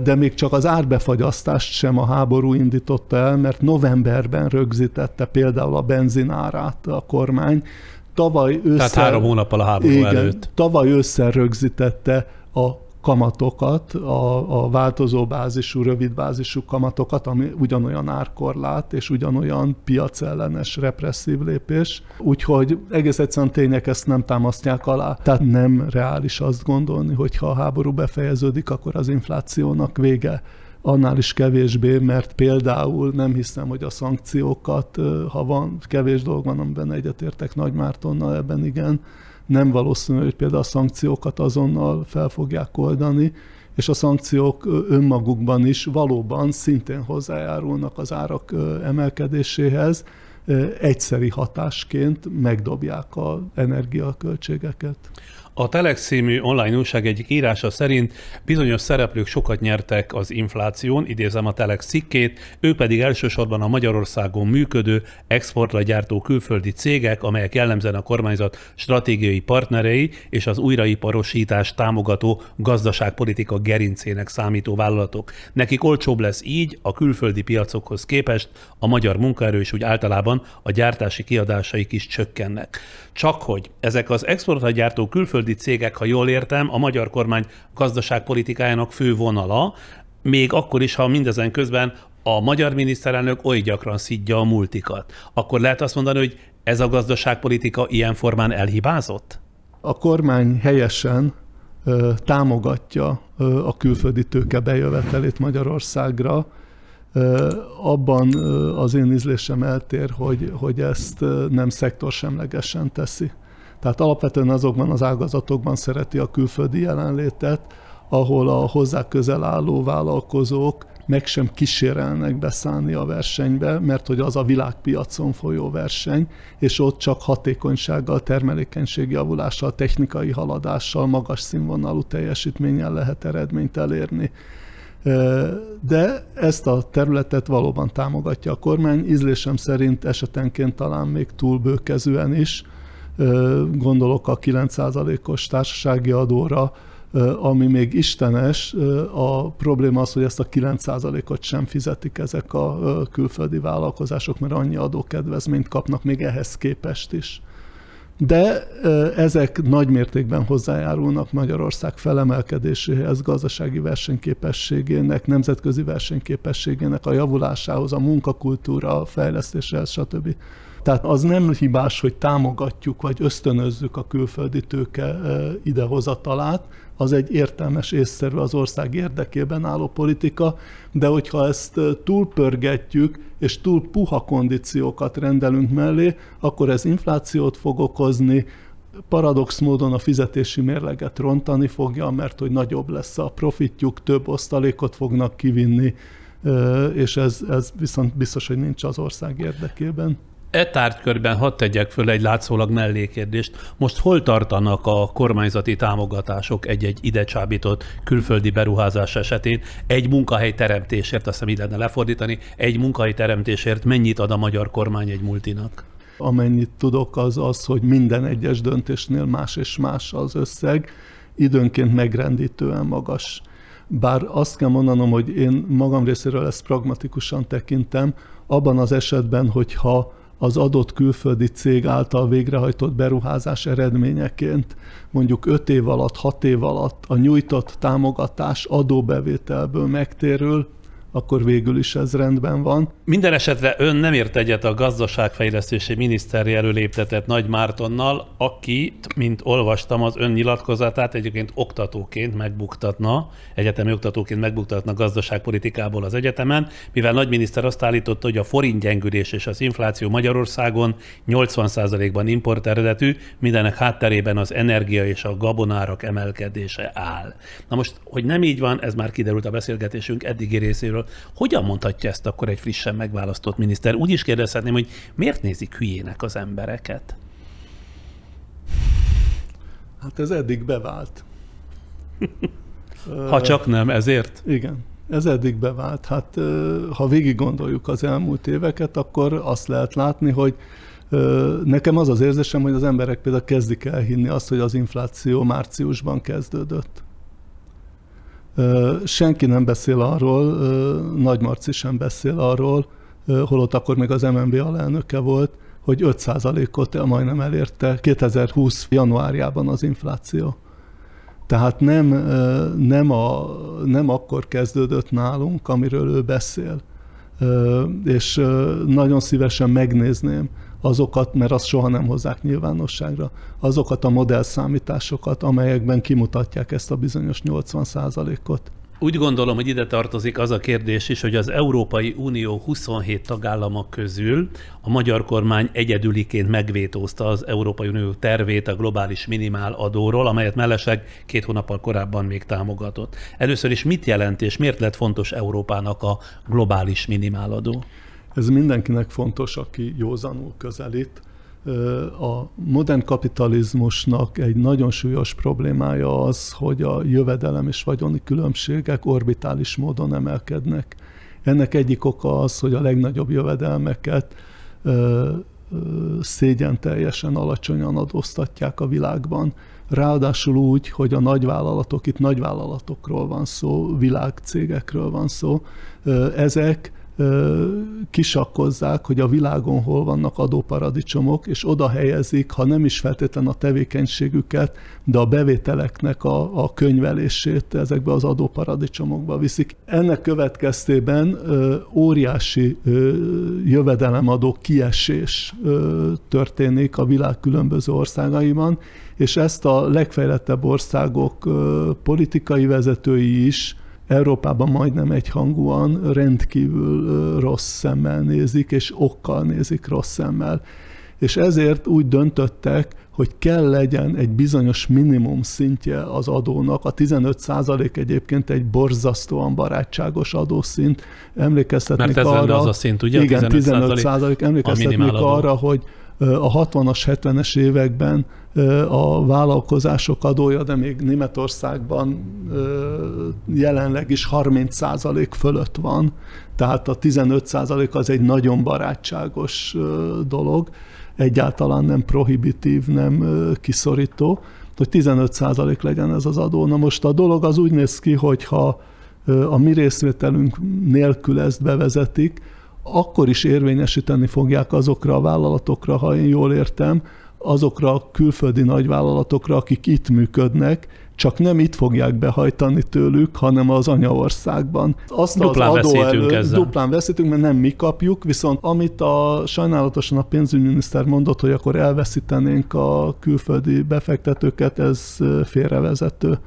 de még csak az árbefagyasztást sem a háború indította el, mert novemberben rögzítette például a benzinárát a kormány, tavaly ősszel... Tehát három hónappal a háború igen, előtt. Tavaly ősszel rögzítette a kamatokat, a, a változó bázisú, rövid bázisú kamatokat, ami ugyanolyan árkorlát és ugyanolyan piacellenes represszív lépés. Úgyhogy egész egyszerűen tények ezt nem támasztják alá. Tehát nem reális azt gondolni, hogy ha a háború befejeződik, akkor az inflációnak vége annál is kevésbé, mert például nem hiszem, hogy a szankciókat, ha van kevés dolog van, amiben egyetértek Nagy Mártonnal, ebben igen, nem valószínű, hogy például a szankciókat azonnal fel fogják oldani, és a szankciók önmagukban is valóban szintén hozzájárulnak az árak emelkedéséhez, egyszeri hatásként megdobják az energiaköltségeket. A Telex című online újság egyik írása szerint bizonyos szereplők sokat nyertek az infláción, idézem a Telex cikkét, ők pedig elsősorban a Magyarországon működő, exportra gyártó külföldi cégek, amelyek jellemzően a kormányzat stratégiai partnerei és az újraiparosítás támogató gazdaságpolitika gerincének számító vállalatok. Nekik olcsóbb lesz így a külföldi piacokhoz képest, a magyar munkaerő és úgy általában a gyártási kiadásaik is csökkennek. Csak hogy ezek az exportra gyártó külföldi cégek, ha jól értem, a magyar kormány gazdaságpolitikájának fő vonala, még akkor is, ha mindezen közben a magyar miniszterelnök oly gyakran szidja a multikat. Akkor lehet azt mondani, hogy ez a gazdaságpolitika ilyen formán elhibázott? A kormány helyesen ö, támogatja ö, a külföldi tőke bejövetelét Magyarországra. Abban az én ízlésem eltér, hogy, hogy ezt nem szektorsemlegesen teszi. Tehát alapvetően azokban az ágazatokban szereti a külföldi jelenlétet, ahol a hozzá közel álló vállalkozók meg sem kísérelnek beszállni a versenybe, mert hogy az a világpiacon folyó verseny, és ott csak hatékonysággal, termelékenységjavulással, technikai haladással, magas színvonalú teljesítménnyel lehet eredményt elérni. De ezt a területet valóban támogatja a kormány, ízlésem szerint esetenként talán még túl bőkezően is, gondolok a 9%-os társasági adóra, ami még istenes, a probléma az, hogy ezt a 9%-ot sem fizetik ezek a külföldi vállalkozások, mert annyi adókedvezményt kapnak még ehhez képest is. De ezek nagy mértékben hozzájárulnak Magyarország felemelkedéséhez, gazdasági versenyképességének, nemzetközi versenyképességének a javulásához, a munkakultúra a fejlesztéséhez, stb. Tehát az nem hibás, hogy támogatjuk vagy ösztönözzük a külföldi tőke idehozatalát, az egy értelmes, észszerű az ország érdekében álló politika, de hogyha ezt túlpörgetjük, és túl puha kondíciókat rendelünk mellé, akkor ez inflációt fog okozni, paradox módon a fizetési mérleget rontani fogja, mert hogy nagyobb lesz a profitjuk, több osztalékot fognak kivinni, és ez, ez viszont biztos, hogy nincs az ország érdekében. E tárgykörben hadd tegyek föl egy látszólag mellékérdést. Most hol tartanak a kormányzati támogatások egy-egy ide csábított külföldi beruházás esetén? Egy munkahely teremtésért, azt hiszem így lenne lefordítani, egy munkahely teremtésért mennyit ad a magyar kormány egy multinak? Amennyit tudok, az az, hogy minden egyes döntésnél más és más az összeg, időnként megrendítően magas. Bár azt kell mondanom, hogy én magam részéről ezt pragmatikusan tekintem, abban az esetben, hogyha az adott külföldi cég által végrehajtott beruházás eredményeként mondjuk 5 év alatt, 6 év alatt a nyújtott támogatás adóbevételből megtérül, akkor végül is ez rendben van. Minden esetre ön nem ért egyet a gazdaságfejlesztési miniszter léptetett Nagy Mártonnal, aki, mint olvastam az ön nyilatkozatát, egyébként oktatóként megbuktatna, egyetemi oktatóként megbuktatna gazdaságpolitikából az egyetemen, mivel nagy miniszter azt állította, hogy a forint gyengülés és az infláció Magyarországon 80%-ban import eredetű, mindenek hátterében az energia és a gabonárak emelkedése áll. Na most, hogy nem így van, ez már kiderült a beszélgetésünk eddigi részéről, hogyan mondhatja ezt akkor egy frissen megválasztott miniszter? Úgy is kérdezhetném, hogy miért nézik hülyének az embereket? Hát ez eddig bevált. ha csak nem, ezért? Igen. Ez eddig bevált. Hát ha végig gondoljuk az elmúlt éveket, akkor azt lehet látni, hogy nekem az az érzésem, hogy az emberek például kezdik el hinni azt, hogy az infláció márciusban kezdődött. Senki nem beszél arról, Nagy Marci sem beszél arról, holott akkor még az MNB alelnöke volt, hogy 5%-ot majdnem elérte 2020. januárjában az infláció. Tehát nem, nem, a, nem akkor kezdődött nálunk, amiről ő beszél. És nagyon szívesen megnézném, azokat, mert azt soha nem hozzák nyilvánosságra, azokat a modellszámításokat, amelyekben kimutatják ezt a bizonyos 80%-ot. Úgy gondolom, hogy ide tartozik az a kérdés is, hogy az Európai Unió 27 tagállamok közül a magyar kormány egyedüliként megvétózta az Európai Unió tervét a globális minimál adóról, amelyet mellesleg két hónappal korábban még támogatott. Először is mit jelent és miért lett fontos Európának a globális minimáladó? Ez mindenkinek fontos, aki józanul közelít. A modern kapitalizmusnak egy nagyon súlyos problémája az, hogy a jövedelem és vagyoni különbségek orbitális módon emelkednek. Ennek egyik oka az, hogy a legnagyobb jövedelmeket szégyen teljesen alacsonyan adóztatják a világban. Ráadásul úgy, hogy a nagyvállalatok, itt nagyvállalatokról van szó, világcégekről van szó, ezek kisakkozzák, hogy a világon hol vannak adóparadicsomok, és oda helyezik, ha nem is feltétlen a tevékenységüket, de a bevételeknek a, a könyvelését ezekbe az adóparadicsomokba viszik. Ennek következtében óriási jövedelemadó kiesés történik a világ különböző országaiban, és ezt a legfejlettebb országok politikai vezetői is Európában majdnem egyhangúan rendkívül rossz szemmel nézik, és okkal nézik rossz szemmel. És ezért úgy döntöttek, hogy kell legyen egy bizonyos minimum szintje az adónak. A 15 százalék egyébként egy borzasztóan barátságos adószint. Emlékeztetnék Mert ez arra, az a szint, ugye? Igen, 15 százalék. Emlékeztetnék arra, hogy a 60-as, 70-es években a vállalkozások adója, de még Németországban jelenleg is 30% fölött van, tehát a 15% az egy nagyon barátságos dolog, egyáltalán nem prohibitív, nem kiszorító, hogy 15% legyen ez az adó. Na most a dolog az úgy néz ki, hogy ha a mi részvételünk nélkül ezt bevezetik, akkor is érvényesíteni fogják azokra a vállalatokra, ha én jól értem, azokra a külföldi nagyvállalatokra, akik itt működnek, csak nem itt fogják behajtani tőlük, hanem az anyaországban. Azt duplán az adó elő, ezzel. duplán veszítünk, mert nem mi kapjuk, viszont amit a sajnálatosan a pénzügyminiszter mondott, hogy akkor elveszítenénk a külföldi befektetőket, ez félrevezető.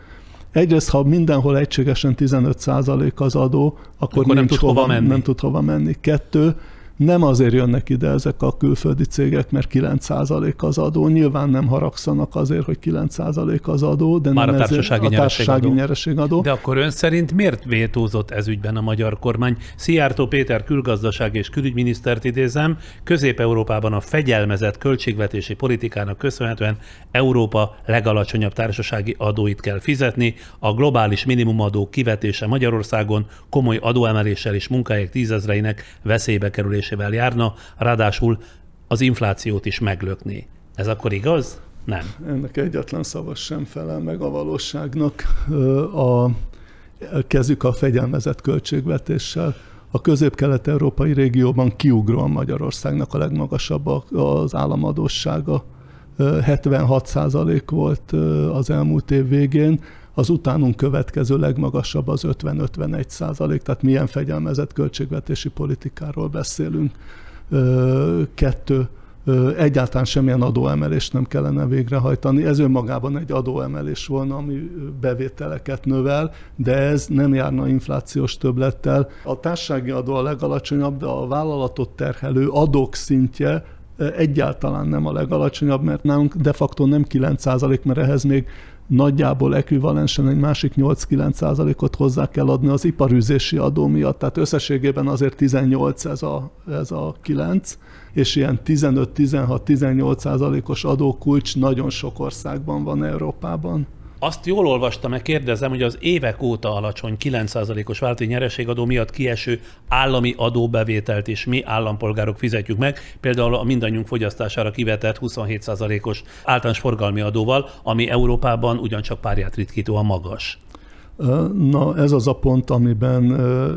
Egyrészt, ha mindenhol egységesen 15% az adó, akkor, akkor nem, tud hova, menni. nem tud hova menni. Kettő, nem azért jönnek ide ezek a külföldi cégek, mert 9% az adó. Nyilván nem haragszanak azért, hogy 9% az adó, de Már nem a társasági, a társasági nyereségadó. De akkor ön szerint miért vétózott ez ügyben a magyar kormány? Szijjártó Péter külgazdaság és külügyminisztert idézem, Közép-Európában a fegyelmezett költségvetési politikának köszönhetően Európa legalacsonyabb társasági adóit kell fizetni, a globális minimumadó kivetése Magyarországon komoly adóemeléssel és munkahelyek tízezreinek veszélybe kerülés emelésével járna, ráadásul az inflációt is meglökni. Ez akkor igaz? Nem. Ennek egyetlen szavas sem felel meg a valóságnak. A, kezük a fegyelmezett költségvetéssel. A közép-kelet-európai régióban kiugróan Magyarországnak a legmagasabb az államadósága. 76 százalék volt az elmúlt év végén, az utánunk következő legmagasabb az 50-51 százalék, tehát milyen fegyelmezett költségvetési politikáról beszélünk. Kettő, egyáltalán semmilyen adóemelést nem kellene végrehajtani. Ez önmagában egy adóemelés volna, ami bevételeket növel, de ez nem járna inflációs többlettel. A társasági adó a legalacsonyabb, de a vállalatot terhelő adók szintje egyáltalán nem a legalacsonyabb, mert nálunk de facto nem 9%, mert ehhez még nagyjából ekvivalensen egy másik 8-9%-ot hozzá kell adni az iparűzési adó miatt, tehát összességében azért 18 ez a, ez a 9, és ilyen 15-16-18%-os adókulcs nagyon sok országban van Európában. Azt jól olvastam, meg kérdezem, hogy az évek óta alacsony 9%-os vállalati nyereségadó miatt kieső állami adóbevételt is mi állampolgárok fizetjük meg, például a mindannyiunk fogyasztására kivetett 27%-os általános forgalmi adóval, ami Európában ugyancsak párját ritkítóan magas. Na, ez az a pont, amiben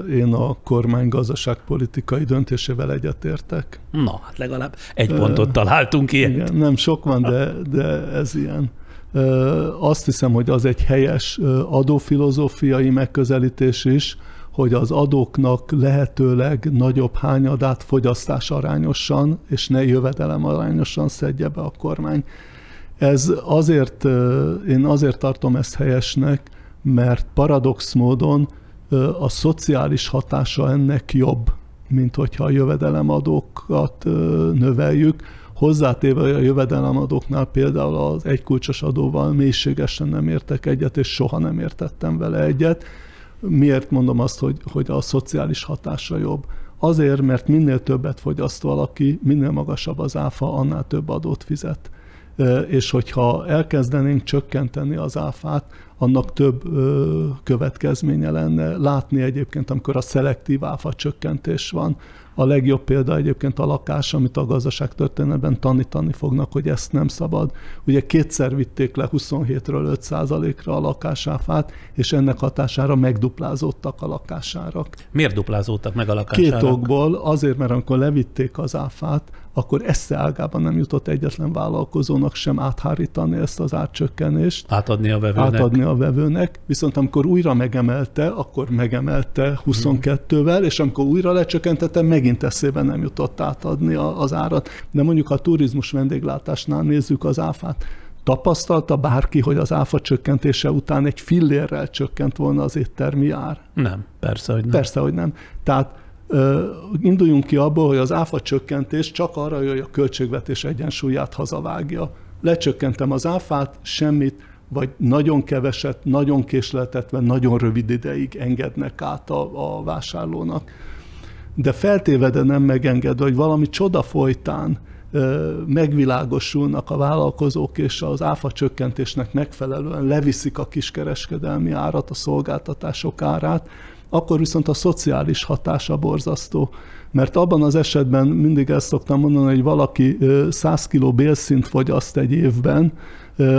én a kormány gazdaságpolitikai döntésével egyetértek. Na, hát legalább egy pontot találtunk ilyet. Igen, nem sok van, de, de ez ilyen. Azt hiszem, hogy az egy helyes adófilozófiai megközelítés is, hogy az adóknak lehetőleg nagyobb hányadát fogyasztás arányosan, és ne jövedelem arányosan szedje be a kormány. Ez azért, én azért tartom ezt helyesnek, mert paradox módon a szociális hatása ennek jobb, mint hogyha a jövedelemadókat növeljük, Hozzátéve, a jövedelemadóknál például az egykulcsos adóval mélységesen nem értek egyet, és soha nem értettem vele egyet. Miért mondom azt, hogy, hogy a szociális hatása jobb? Azért, mert minél többet fogyaszt valaki, minél magasabb az áfa, annál több adót fizet. És hogyha elkezdenénk csökkenteni az áfát, annak több következménye lenne. Látni egyébként, amikor a szelektív áfa csökkentés van, a legjobb példa egyébként a lakás, amit a gazdaságtörténetben tanítani fognak, hogy ezt nem szabad. Ugye kétszer vitték le 27-ről 5%-ra a lakásáfát, és ennek hatására megduplázódtak a lakásárak. Miért duplázódtak meg a lakásárak? Két okból, azért, mert amikor levitték az áfát, akkor esze ágában nem jutott egyetlen vállalkozónak sem áthárítani ezt az átcsökkenést. Átadni a vevőnek. Átadni a vevőnek. Viszont amikor újra megemelte, akkor megemelte 22-vel, és amikor újra lecsökkentette, megint eszébe nem jutott átadni az árat. De mondjuk a turizmus vendéglátásnál nézzük az áfát, Tapasztalta bárki, hogy az áfa csökkentése után egy fillérrel csökkent volna az éttermi ár? Nem, persze, hogy nem. Persze, hogy nem. Tehát induljunk ki abból, hogy az áfa csökkentés csak arra, hogy a költségvetés egyensúlyát hazavágja. Lecsökkentem az áfát, semmit, vagy nagyon keveset, nagyon késleltetve, nagyon rövid ideig engednek át a, a vásárlónak. De feltéve, de nem megengedve, hogy valami csoda folytán megvilágosulnak a vállalkozók, és az áfa csökkentésnek megfelelően leviszik a kiskereskedelmi árat, a szolgáltatások árát, akkor viszont a szociális hatása borzasztó. Mert abban az esetben mindig ezt szoktam mondani, hogy valaki 100 kg bélszint fogyaszt egy évben,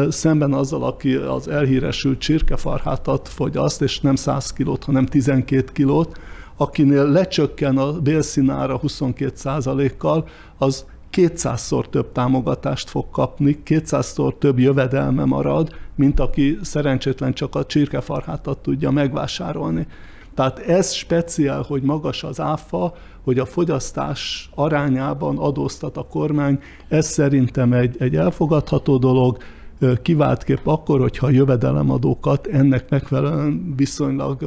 szemben azzal, aki az elhíresült csirkefarhátat fogyaszt, és nem 100 kilót, hanem 12 kilót, akinél lecsökken a bélszínára 22 kal az 200-szor több támogatást fog kapni, 200-szor több jövedelme marad, mint aki szerencsétlen csak a csirkefarhátat tudja megvásárolni. Tehát ez speciál, hogy magas az áfa, hogy a fogyasztás arányában adóztat a kormány, ez szerintem egy, egy elfogadható dolog, kiváltképp akkor, hogyha a jövedelemadókat ennek megfelelően viszonylag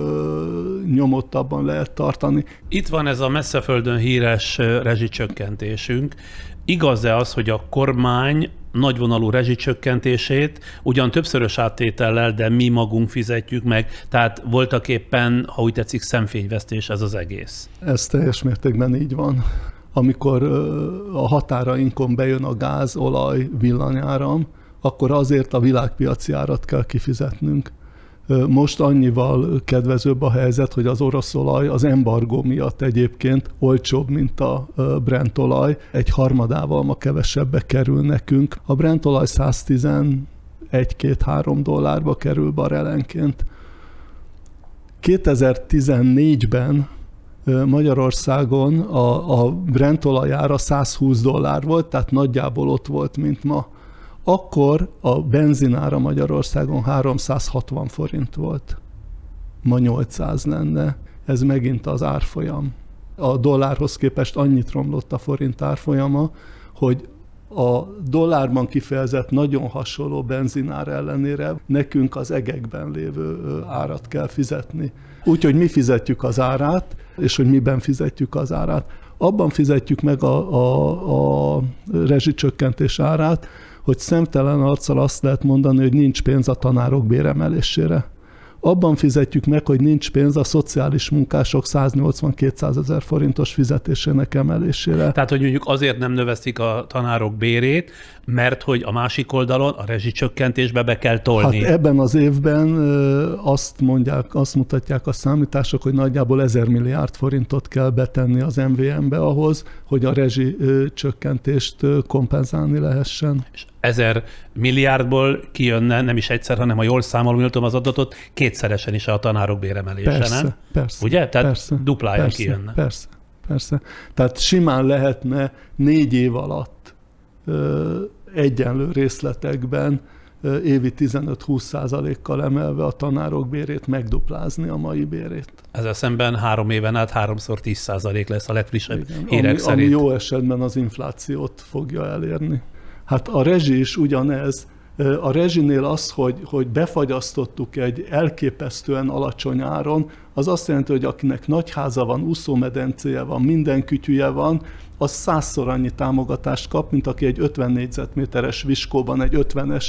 nyomottabban lehet tartani. Itt van ez a messzeföldön híres rezsicsökkentésünk. Igaz-e az, hogy a kormány nagyvonalú rezsicsökkentését, ugyan többszörös áttétellel, de mi magunk fizetjük meg, tehát voltak éppen, ha úgy tetszik, szemfényvesztés ez az egész. Ez teljes mértékben így van. Amikor a határainkon bejön a gáz, olaj, villanyáram, akkor azért a világpiaci árat kell kifizetnünk. Most annyival kedvezőbb a helyzet, hogy az orosz olaj az embargó miatt egyébként olcsóbb, mint a Brent olaj. Egy harmadával ma kevesebbe kerül nekünk. A Brent olaj 111-2-3 dollárba kerül barelenként. 2014-ben Magyarországon a, a Brent olajára 120 dollár volt, tehát nagyjából ott volt, mint ma akkor a benzinára Magyarországon 360 forint volt. Ma 800 lenne. Ez megint az árfolyam. A dollárhoz képest annyit romlott a forint árfolyama, hogy a dollárban kifejezett nagyon hasonló benzinár ellenére nekünk az egekben lévő árat kell fizetni. Úgyhogy mi fizetjük az árát, és hogy miben fizetjük az árát. Abban fizetjük meg a, a, a rezsicsökkentés árát, hogy szemtelen arccal azt lehet mondani, hogy nincs pénz a tanárok béremelésére abban fizetjük meg, hogy nincs pénz a szociális munkások 180-200 ezer forintos fizetésének emelésére. Tehát, hogy mondjuk azért nem növeszik a tanárok bérét, mert hogy a másik oldalon a rezsicsökkentésbe be kell tolni. Hát ebben az évben azt mondják, azt mutatják a számítások, hogy nagyjából 1000 milliárd forintot kell betenni az MVM-be ahhoz, hogy a rezsicsökkentést kompenzálni lehessen. És ezer milliárdból kijönne, nem is egyszer, hanem ha jól számolom, tudom az adatot, kétszeresen is a tanárok béremelése, persze, nem? Persze, Ugye? Tehát persze, duplája persze, kijönne. Persze, persze. Tehát simán lehetne négy év alatt ö, egyenlő részletekben ö, évi 15-20 százalékkal emelve a tanárok bérét megduplázni a mai bérét. Ezzel szemben három éven át háromszor 10 százalék lesz a legfrissebb Igen, hírek ami, szerint. ami jó esetben az inflációt fogja elérni. Hát a rezsi is ugyanez. A rezsinél az, hogy, hogy befagyasztottuk egy elképesztően alacsony áron, az azt jelenti, hogy akinek nagy háza van, úszómedencéje van, minden kütyüje van, az százszor annyi támogatást kap, mint aki egy 50 négyzetméteres viskóban egy 50-es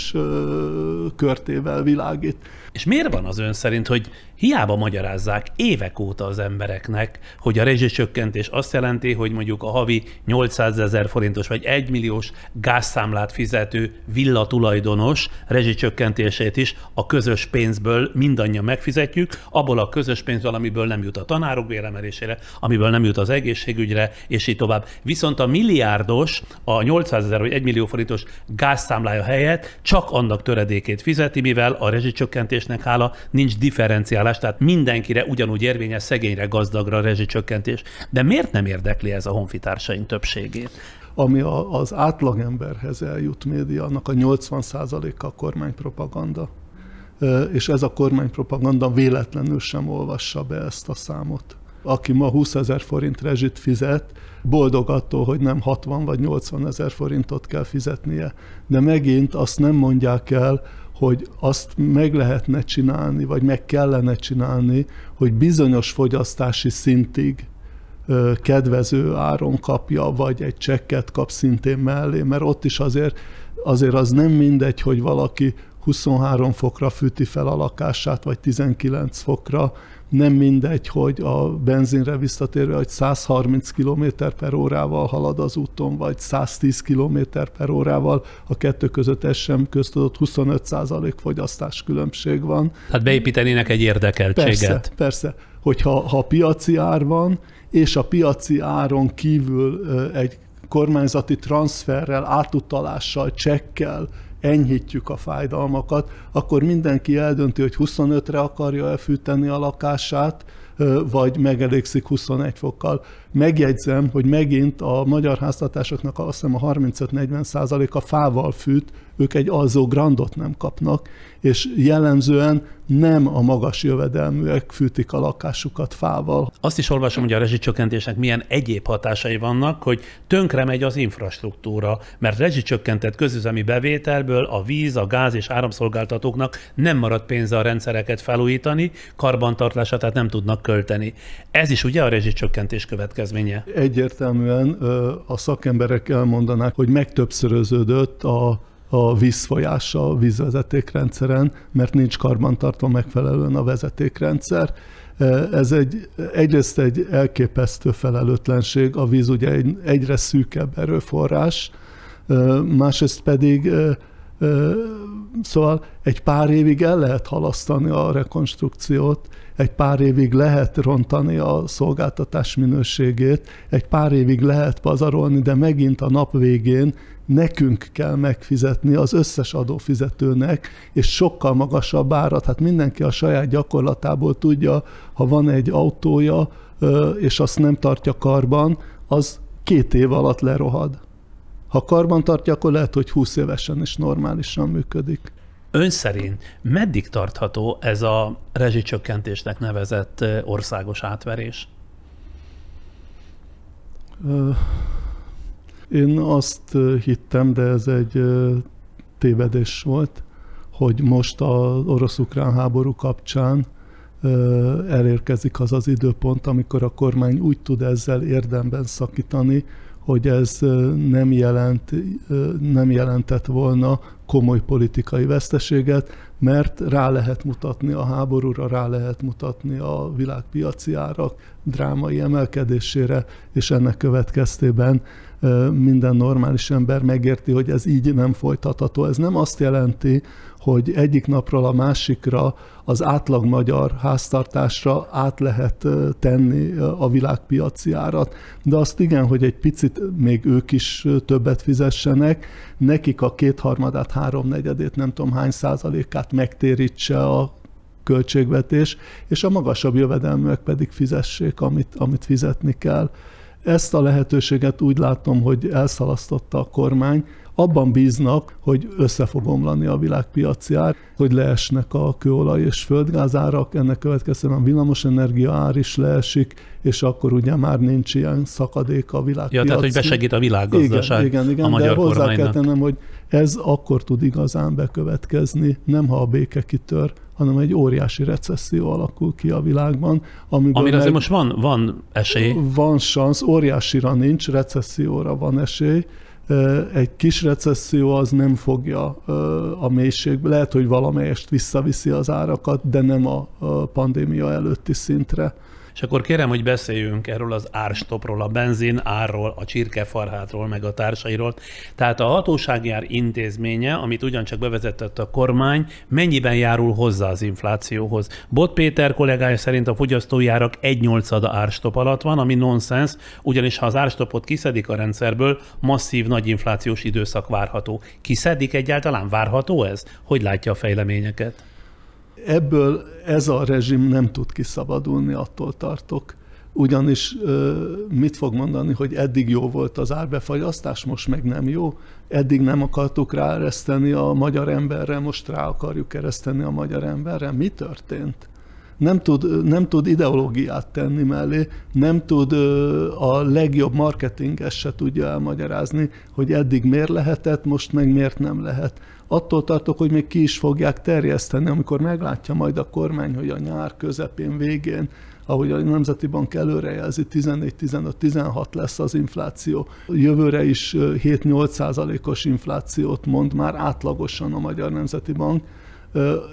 körtével világít. És miért van az ön szerint, hogy hiába magyarázzák évek óta az embereknek, hogy a rezsicsökkentés azt jelenti, hogy mondjuk a havi 800 ezer forintos vagy 1 milliós gázszámlát fizető villa tulajdonos rezsicsökkentését is a közös pénzből mindannyian megfizetjük, abból a közös pénzből, amiből nem jut a tanárok béremelésére, amiből nem jut az egészségügyre, és így tovább. Viszont a milliárdos, a 800 ezer vagy 1 millió forintos gázszámlája helyett csak annak töredékét fizeti, mivel a rezsicsökkentésnek hála nincs differenciálás, tehát mindenkire ugyanúgy érvényes szegényre, gazdagra rezsicsökkentés. De miért nem érdekli ez a honfitársaink többségét? Ami az átlagemberhez eljut média, annak a 80%-a kormánypropaganda. És ez a kormánypropaganda véletlenül sem olvassa be ezt a számot aki ma 20 ezer forint rezsit fizet, boldog attól, hogy nem 60 vagy 80 ezer forintot kell fizetnie. De megint azt nem mondják el, hogy azt meg lehetne csinálni, vagy meg kellene csinálni, hogy bizonyos fogyasztási szintig kedvező áron kapja, vagy egy csekket kap szintén mellé, mert ott is azért, azért az nem mindegy, hogy valaki 23 fokra fűti fel a lakását, vagy 19 fokra, nem mindegy, hogy a benzinre visszatérve, hogy 130 km per órával halad az úton, vagy 110 km per órával, a kettő között ez sem köztudott 25% fogyasztás különbség van. Hát beépítenének egy érdekeltséget. Persze, persze. Hogyha ha piaci ár van, és a piaci áron kívül egy kormányzati transferrel, átutalással, csekkel enyhítjük a fájdalmakat, akkor mindenki eldönti, hogy 25-re akarja elfűteni a lakását, vagy megelégszik 21 fokkal. Megjegyzem, hogy megint a magyar háztartásoknak azt hiszem a 35-40 százaléka fával fűt, ők egy alzó grandot nem kapnak, és jellemzően nem a magas jövedelműek fűtik a lakásukat fával. Azt is olvasom, hogy a rezsicsökkentésnek milyen egyéb hatásai vannak, hogy tönkre megy az infrastruktúra, mert rezsicsökkentett közüzemi bevételből a víz, a gáz és áramszolgáltatóknak nem marad pénze a rendszereket felújítani, karbantartását tehát nem tudnak költeni. Ez is ugye a rezsicsökkentés következménye? Egyértelműen a szakemberek elmondanák, hogy megtöbbszöröződött a a vízfolyása a vízvezetékrendszeren, mert nincs karbantartva megfelelően a vezetékrendszer. Ez egy, egyrészt egy elképesztő felelőtlenség, a víz ugye egy egyre szűkebb erőforrás, másrészt pedig Szóval egy pár évig el lehet halasztani a rekonstrukciót, egy pár évig lehet rontani a szolgáltatás minőségét, egy pár évig lehet pazarolni, de megint a nap végén nekünk kell megfizetni az összes adófizetőnek, és sokkal magasabb árat. Hát mindenki a saját gyakorlatából tudja, ha van egy autója, és azt nem tartja karban, az két év alatt lerohad Ha karban tartja, akkor lehet, hogy 20 évesen is normálisan működik. Ön szerint meddig tartható ez a rezsicsökkentésnek nevezett országos átverés? Én azt hittem, de ez egy tévedés volt, hogy most az orosz-ukrán háború kapcsán elérkezik az az időpont, amikor a kormány úgy tud ezzel érdemben szakítani, hogy ez nem, jelent, nem jelentett volna komoly politikai veszteséget, mert rá lehet mutatni a háborúra, rá lehet mutatni a világpiaci árak drámai emelkedésére, és ennek következtében minden normális ember megérti, hogy ez így nem folytatható. Ez nem azt jelenti, hogy egyik napról a másikra az átlag magyar háztartásra át lehet tenni a világpiaci árat, de azt igen, hogy egy picit még ők is többet fizessenek, nekik a kétharmadát, háromnegyedét, nem tudom hány százalékát megtérítse a költségvetés, és a magasabb jövedelműek pedig fizessék, amit, amit fizetni kell. Ezt a lehetőséget úgy látom, hogy elszalasztotta a kormány, abban bíznak, hogy össze fog omlani a világpiaci ár, hogy leesnek a kőolaj és földgázárak, ennek következően a villamosenergia ár is leesik, és akkor ugye már nincs ilyen szakadék a világpiaci. Ja, tehát hogy besegít a világgazdaság igen, igen, igen, a magyar de hozzá kormánynak. kell tennem, hogy ez akkor tud igazán bekövetkezni, nem ha a béke kitör, hanem egy óriási recesszió alakul ki a világban. Amiből Amire azért most van, van esély. Van szansz, óriásira nincs, recesszióra van esély, egy kis recesszió az nem fogja a mélységbe. Lehet, hogy valamelyest visszaviszi az árakat, de nem a pandémia előtti szintre. És akkor kérem, hogy beszéljünk erről az árstopról, a benzin árról, a csirkefarhátról, meg a társairól. Tehát a hatóságjár intézménye, amit ugyancsak bevezetett a kormány, mennyiben járul hozzá az inflációhoz? Bot Péter kollégája szerint a fogyasztójárak egy nyolcada árstop alatt van, ami nonsens, ugyanis ha az árstopot kiszedik a rendszerből, masszív nagy inflációs időszak várható. Kiszedik egyáltalán? Várható ez? Hogy látja a fejleményeket? Ebből ez a rezsim nem tud kiszabadulni, attól tartok. Ugyanis mit fog mondani, hogy eddig jó volt az árbefagyasztás, most meg nem jó? Eddig nem akartuk ráereszteni a magyar emberre, most rá akarjuk ereszteni a magyar emberre. Mi történt? nem tud, nem tud ideológiát tenni mellé, nem tud a legjobb marketinges se tudja elmagyarázni, hogy eddig miért lehetett, most meg miért nem lehet. Attól tartok, hogy még ki is fogják terjeszteni, amikor meglátja majd a kormány, hogy a nyár közepén, végén ahogy a Nemzeti Bank előrejelzi, 14-15-16 lesz az infláció. Jövőre is 7-8 százalékos inflációt mond már átlagosan a Magyar Nemzeti Bank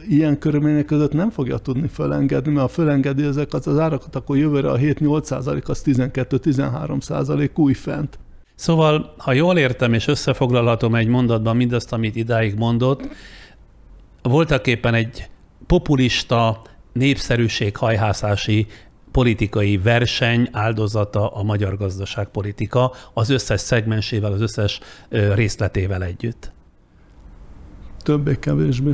ilyen körülmények között nem fogja tudni fölengedni, mert ha fölengedi ezeket az árakat, akkor jövőre a 7-8 százalék az 12-13 százalék új fent. Szóval, ha jól értem és összefoglalhatom egy mondatban mindazt, amit idáig mondott, voltak éppen egy populista népszerűséghajhászási politikai verseny áldozata a magyar gazdaságpolitika az összes szegmensével, az összes részletével együtt. Többé-kevésbé.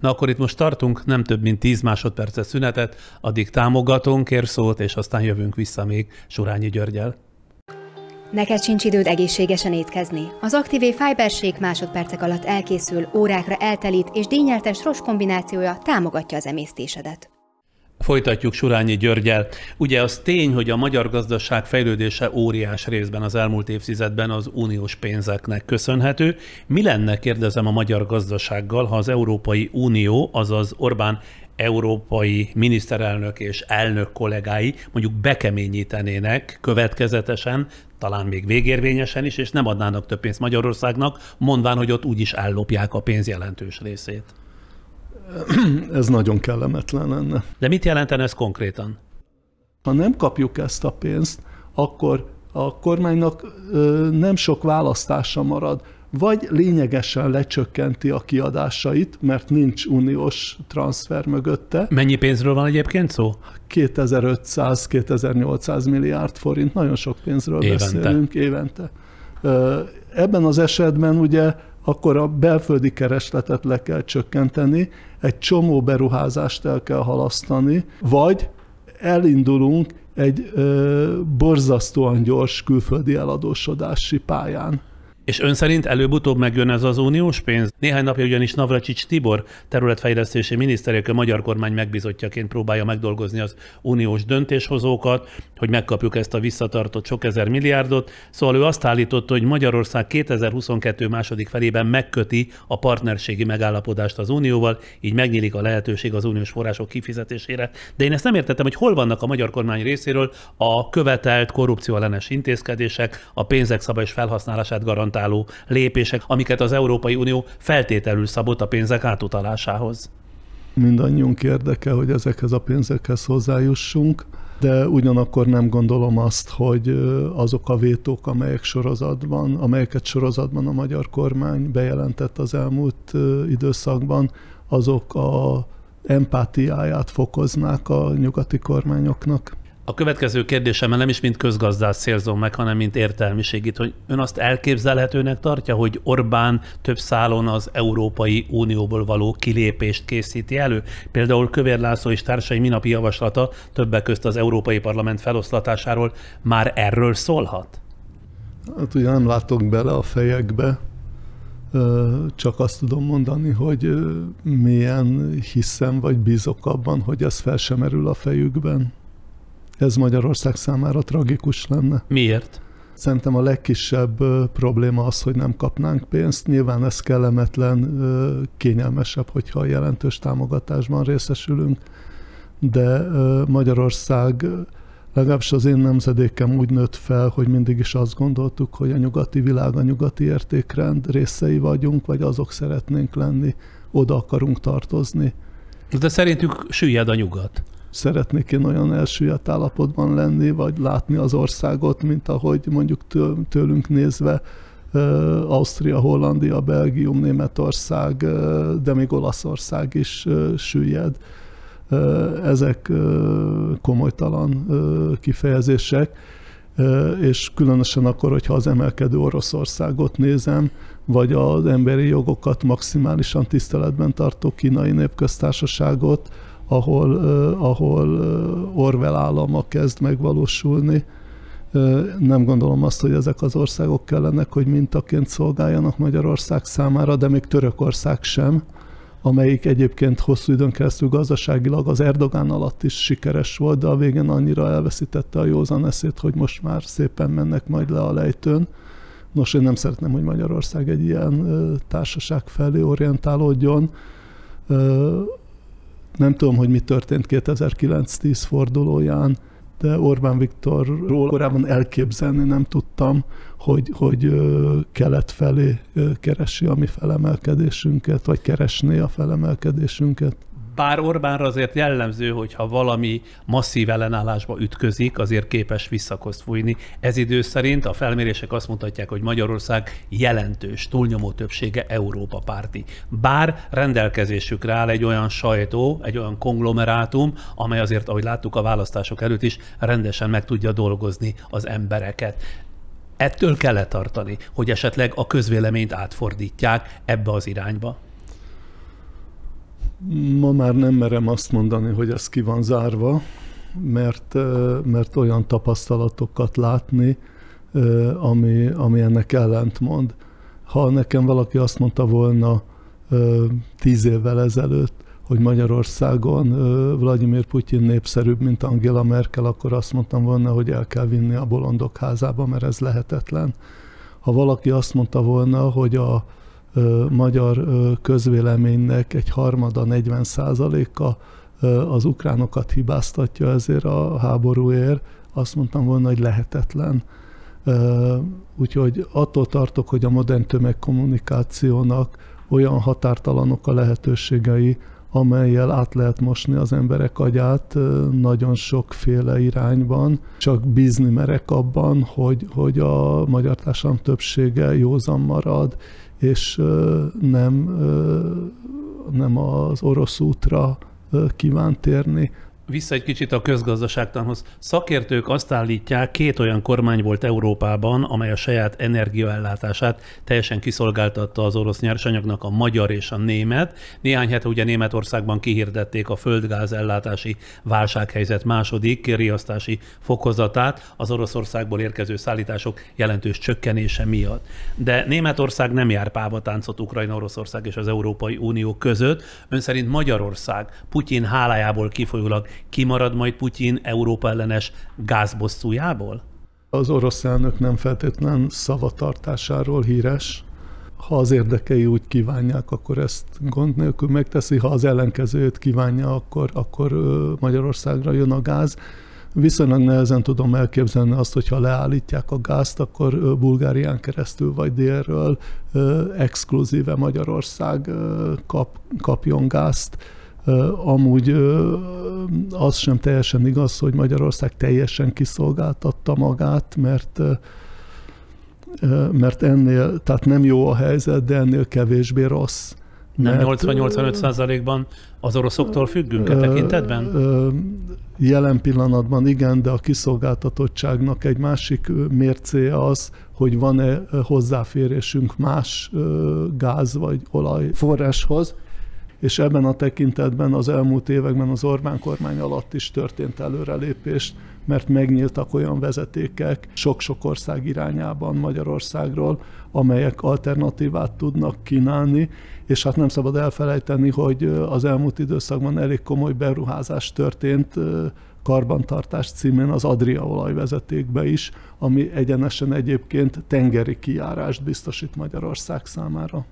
Na akkor itt most tartunk, nem több mint 10 másodperces szünetet, addig támogatunk, kér szót, és aztán jövünk vissza még Surányi Györgyel. Neked sincs időd egészségesen étkezni. Az Activé Fibershake másodpercek alatt elkészül, órákra eltelít és dínyeltes ros kombinációja támogatja az emésztésedet. Folytatjuk Surányi Györgyel. Ugye az tény, hogy a magyar gazdaság fejlődése óriás részben az elmúlt évtizedben az uniós pénzeknek köszönhető. Mi lenne, kérdezem a magyar gazdasággal, ha az Európai Unió, azaz Orbán európai miniszterelnök és elnök kollégái mondjuk bekeményítenének következetesen, talán még végérvényesen is, és nem adnának több pénzt Magyarországnak, mondván, hogy ott úgyis ellopják a pénz jelentős részét. Ez nagyon kellemetlen lenne. De mit jelentene ez konkrétan? Ha nem kapjuk ezt a pénzt, akkor a kormánynak nem sok választása marad. Vagy lényegesen lecsökkenti a kiadásait, mert nincs uniós transfer mögötte. Mennyi pénzről van egyébként szó? 2500-2800 milliárd forint, nagyon sok pénzről évente. beszélünk évente. Ebben az esetben ugye akkor a belföldi keresletet le kell csökkenteni, egy csomó beruházást el kell halasztani, vagy elindulunk egy ö, borzasztóan gyors külföldi eladósodási pályán. És ön szerint előbb-utóbb megjön ez az uniós pénz? Néhány napja ugyanis Navracsics Tibor területfejlesztési miniszterek a magyar kormány megbizotjaként próbálja megdolgozni az uniós döntéshozókat, hogy megkapjuk ezt a visszatartott sok ezer milliárdot. Szóval ő azt állította, hogy Magyarország 2022 második felében megköti a partnerségi megállapodást az unióval, így megnyílik a lehetőség az uniós források kifizetésére. De én ezt nem értettem, hogy hol vannak a magyar kormány részéről a követelt korrupcióellenes intézkedések, a pénzek szabályos felhasználását garantáló garantáló lépések, amiket az Európai Unió feltételül szabott a pénzek átutalásához. Mindannyiunk érdeke, hogy ezekhez a pénzekhez hozzájussunk, de ugyanakkor nem gondolom azt, hogy azok a vétók, amelyek sorozatban, amelyeket sorozatban a magyar kormány bejelentett az elmúlt időszakban, azok a empátiáját fokoznák a nyugati kormányoknak. A következő kérdésemmel nem is mint közgazdász célzom meg, hanem mint értelmiségit, hogy ön azt elképzelhetőnek tartja, hogy Orbán több szálon az Európai Unióból való kilépést készíti elő? Például Kövér László és társai minapi javaslata többek közt az Európai Parlament feloszlatásáról már erről szólhat? Hát ugye nem látok bele a fejekbe, csak azt tudom mondani, hogy milyen hiszem vagy bízok abban, hogy ez fel sem merül a fejükben ez Magyarország számára tragikus lenne. Miért? Szerintem a legkisebb probléma az, hogy nem kapnánk pénzt. Nyilván ez kellemetlen, kényelmesebb, hogyha jelentős támogatásban részesülünk, de Magyarország legalábbis az én nemzedékem úgy nőtt fel, hogy mindig is azt gondoltuk, hogy a nyugati világ, a nyugati értékrend részei vagyunk, vagy azok szeretnénk lenni, oda akarunk tartozni. De szerintük süllyed a nyugat szeretnék én olyan elsüllyedt állapotban lenni, vagy látni az országot, mint ahogy mondjuk tőlünk nézve Ausztria, Hollandia, Belgium, Németország, de még Olaszország is süllyed. Ezek komolytalan kifejezések, és különösen akkor, hogyha az emelkedő Oroszországot nézem, vagy az emberi jogokat maximálisan tiszteletben tartó kínai népköztársaságot, ahol, ahol Orwell állama kezd megvalósulni. Nem gondolom azt, hogy ezek az országok kellenek, hogy mintaként szolgáljanak Magyarország számára, de még Törökország sem, amelyik egyébként hosszú időn keresztül gazdaságilag az Erdogán alatt is sikeres volt, de a végén annyira elveszítette a józan eszét, hogy most már szépen mennek majd le a lejtőn. Nos, én nem szeretném, hogy Magyarország egy ilyen társaság felé orientálódjon. Nem tudom, hogy mi történt 2009-10 fordulóján, de Orbán Viktorról korábban elképzelni nem tudtam, hogy, hogy kelet felé keresi a mi felemelkedésünket, vagy keresné a felemelkedésünket. Bár Orbánra azért jellemző, hogy ha valami masszív ellenállásba ütközik, azért képes visszakozt fújni. Ez idő szerint a felmérések azt mutatják, hogy Magyarország jelentős, túlnyomó többsége Európa párti. Bár rendelkezésükre áll egy olyan sajtó, egy olyan konglomerátum, amely azért, ahogy láttuk a választások előtt is, rendesen meg tudja dolgozni az embereket. Ettől kell tartani, hogy esetleg a közvéleményt átfordítják ebbe az irányba? Ma már nem merem azt mondani, hogy ez ki van zárva, mert, mert olyan tapasztalatokat látni, ami, ami ennek ellentmond. Ha nekem valaki azt mondta volna tíz évvel ezelőtt, hogy Magyarországon Vladimir Putyin népszerűbb, mint Angela Merkel, akkor azt mondtam volna, hogy el kell vinni a bolondok házába, mert ez lehetetlen. Ha valaki azt mondta volna, hogy a magyar közvéleménynek egy harmada, 40 százaléka az ukránokat hibáztatja ezért a háborúért, azt mondtam volna, hogy lehetetlen. Úgyhogy attól tartok, hogy a modern tömegkommunikációnak olyan határtalanok a lehetőségei, amelyel át lehet mosni az emberek agyát nagyon sokféle irányban. Csak bízni merek abban, hogy, hogy a magyar társadalom többsége józan marad, és nem, nem az orosz útra kíván térni. Vissza egy kicsit a közgazdaságtanhoz. Szakértők azt állítják, két olyan kormány volt Európában, amely a saját energiaellátását teljesen kiszolgáltatta az orosz nyersanyagnak, a magyar és a német. Néhány hete ugye Németországban kihirdették a földgáz ellátási válsághelyzet második riasztási fokozatát az Oroszországból érkező szállítások jelentős csökkenése miatt. De Németország nem jár pávatáncot Ukrajna, Oroszország és az Európai Unió között. Ön szerint Magyarország Putyin hálájából kifolyólag kimarad majd Putyin Európa ellenes gázbosszújából? Az orosz elnök nem feltétlen szavatartásáról híres. Ha az érdekei úgy kívánják, akkor ezt gond nélkül megteszi, ha az ellenkezőjét kívánja, akkor, akkor Magyarországra jön a gáz. Viszonylag nehezen tudom elképzelni azt, hogyha leállítják a gázt, akkor Bulgárián keresztül vagy délről exkluzíve Magyarország kap, kapjon gázt Amúgy az sem teljesen igaz, hogy Magyarország teljesen kiszolgáltatta magát, mert mert ennél, tehát nem jó a helyzet, de ennél kevésbé rossz. Nem 80-85 százalékban az oroszoktól függünk e tekintetben? Jelen pillanatban igen, de a kiszolgáltatottságnak egy másik mércéje az, hogy van-e hozzáférésünk más gáz vagy olajforráshoz, és ebben a tekintetben az elmúlt években az Orbán kormány alatt is történt előrelépés, mert megnyíltak olyan vezetékek sok-sok ország irányában Magyarországról, amelyek alternatívát tudnak kínálni, és hát nem szabad elfelejteni, hogy az elmúlt időszakban elég komoly beruházás történt karbantartás címén az Adria olajvezetékbe is, ami egyenesen egyébként tengeri kijárást biztosít Magyarország számára.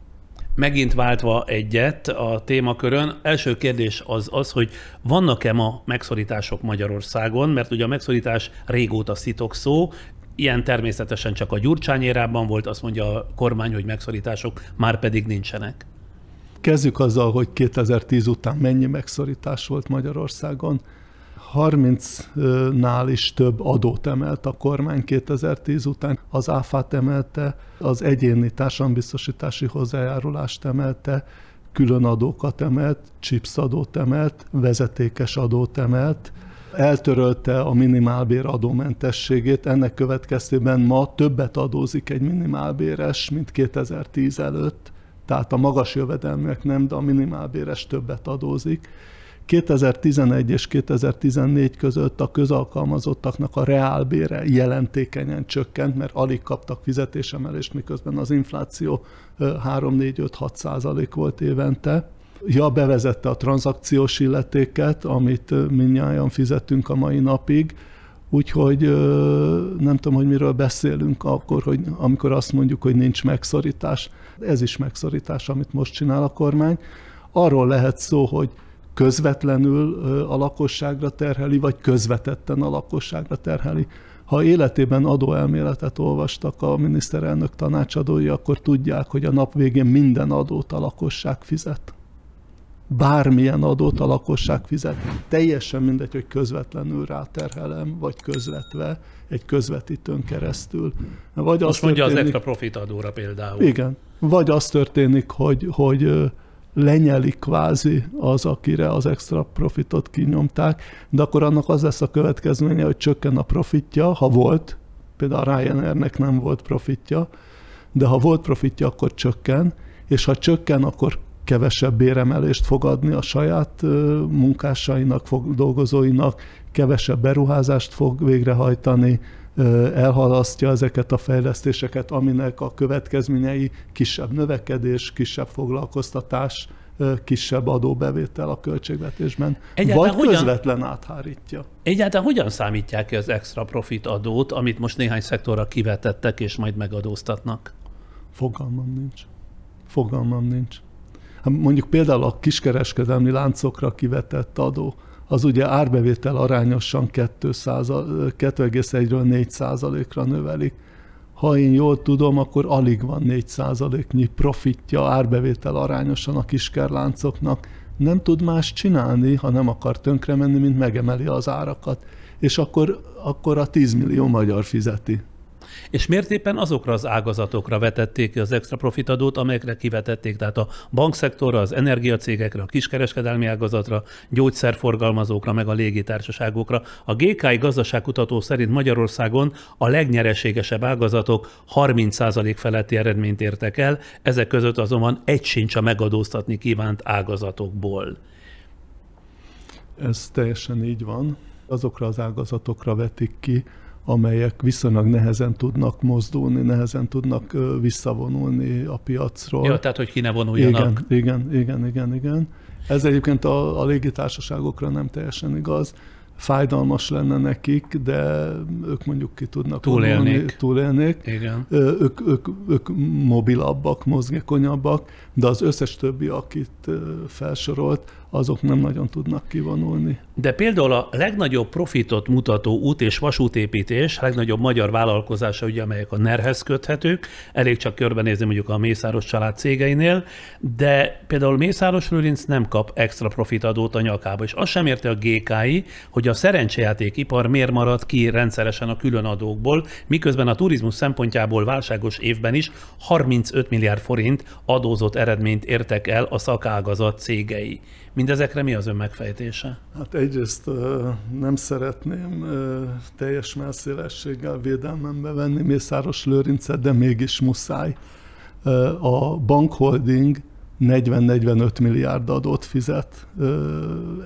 Megint váltva egyet a témakörön, első kérdés az az, hogy vannak-e ma megszorítások Magyarországon, mert ugye a megszorítás régóta szitok szó, Ilyen természetesen csak a gyurcsányérában volt, azt mondja a kormány, hogy megszorítások már pedig nincsenek. Kezdjük azzal, hogy 2010 után mennyi megszorítás volt Magyarországon. 30-nál is több adót emelt a kormány 2010 után. Az áfát emelte, az egyéni társadalombiztosítási hozzájárulást emelte, külön adókat emelt, chips adót emelt, vezetékes adót emelt, eltörölte a minimálbér adómentességét, ennek következtében ma többet adózik egy minimálbéres, mint 2010 előtt, tehát a magas jövedelmek nem, de a minimálbéres többet adózik. 2011 és 2014 között a közalkalmazottaknak a reálbére jelentékenyen csökkent, mert alig kaptak fizetésemelést, miközben az infláció 3-4-5-6 százalék volt évente. Ja, bevezette a tranzakciós illetéket, amit minnyáján fizetünk a mai napig, Úgyhogy nem tudom, hogy miről beszélünk akkor, hogy amikor azt mondjuk, hogy nincs megszorítás. Ez is megszorítás, amit most csinál a kormány. Arról lehet szó, hogy közvetlenül a lakosságra terheli, vagy közvetetten a lakosságra terheli. Ha életében adóelméletet olvastak a miniszterelnök tanácsadói, akkor tudják, hogy a nap végén minden adót a lakosság fizet. Bármilyen adót a lakosság fizet. Teljesen mindegy, hogy közvetlenül ráterhelem, vagy közvetve, egy közvetítőn keresztül. Vagy Most mondja történik, az extra profit adóra például. Igen. Vagy az történik, hogy, hogy lenyeli kvázi az, akire az extra profitot kinyomták, de akkor annak az lesz a következménye, hogy csökken a profitja, ha volt, például a Ryanairnek nem volt profitja, de ha volt profitja, akkor csökken, és ha csökken, akkor kevesebb béremelést fog adni a saját munkásainak, dolgozóinak, kevesebb beruházást fog végrehajtani, elhalasztja ezeket a fejlesztéseket, aminek a következményei kisebb növekedés, kisebb foglalkoztatás, kisebb adóbevétel a költségvetésben, Egyáltalán vagy hogyan, közvetlen áthárítja. Egyáltalán hogyan számítják ki az extra profit adót, amit most néhány szektorra kivetettek és majd megadóztatnak? Fogalmam nincs. Fogalmam nincs. Hát mondjuk például a kiskereskedelmi láncokra kivetett adó, az ugye árbevétel arányosan 2,1-ről 4 százalékra növelik. Ha én jól tudom, akkor alig van 4 százaléknyi profitja árbevétel arányosan a kiskerláncoknak. Nem tud más csinálni, ha nem akar tönkre menni, mint megemeli az árakat. És akkor, akkor a 10 millió magyar fizeti. És miért éppen azokra az ágazatokra vetették az extra profitadót, amelyekre kivetették, tehát a bankszektorra, az energiacégekre, a kiskereskedelmi ágazatra, gyógyszerforgalmazókra, meg a légitársaságokra. A GKI gazdaságkutató szerint Magyarországon a legnyereségesebb ágazatok 30% feletti eredményt értek el, ezek között azonban egy sincs a megadóztatni kívánt ágazatokból. Ez teljesen így van. Azokra az ágazatokra vetik ki, amelyek viszonylag nehezen tudnak mozdulni, nehezen tudnak visszavonulni a piacról. Ja, tehát, hogy ki ne vonuljanak. Igen, igen, igen, igen, igen. Ez egyébként a, a légitársaságokra nem teljesen igaz. Fájdalmas lenne nekik, de ők mondjuk ki tudnak túlélnék. Vonulni, túlélnék. Igen. Ők, ők, ők mobilabbak, mozgékonyabbak, de az összes többi, akit felsorolt, azok nem nagyon tudnak kivonulni. De például a legnagyobb profitot mutató út és vasútépítés, legnagyobb magyar vállalkozása, ugye, amelyek a NER-hez köthetők, elég csak körbenézni mondjuk a Mészáros család cégeinél, de például Mészáros Lőrinc nem kap extra profitadót a nyakába, és azt sem érte a GKI, hogy a szerencsejátékipar miért marad ki rendszeresen a különadókból, miközben a turizmus szempontjából válságos évben is 35 milliárd forint adózott eredményt értek el a szakágazat cégei. Mindezekre mi az ön megfejtése? Hát egyrészt nem szeretném teljes melszélességgel védelmembe venni Mészáros Lőrincet, de mégis muszáj. A bankholding 40-45 milliárd adót fizet,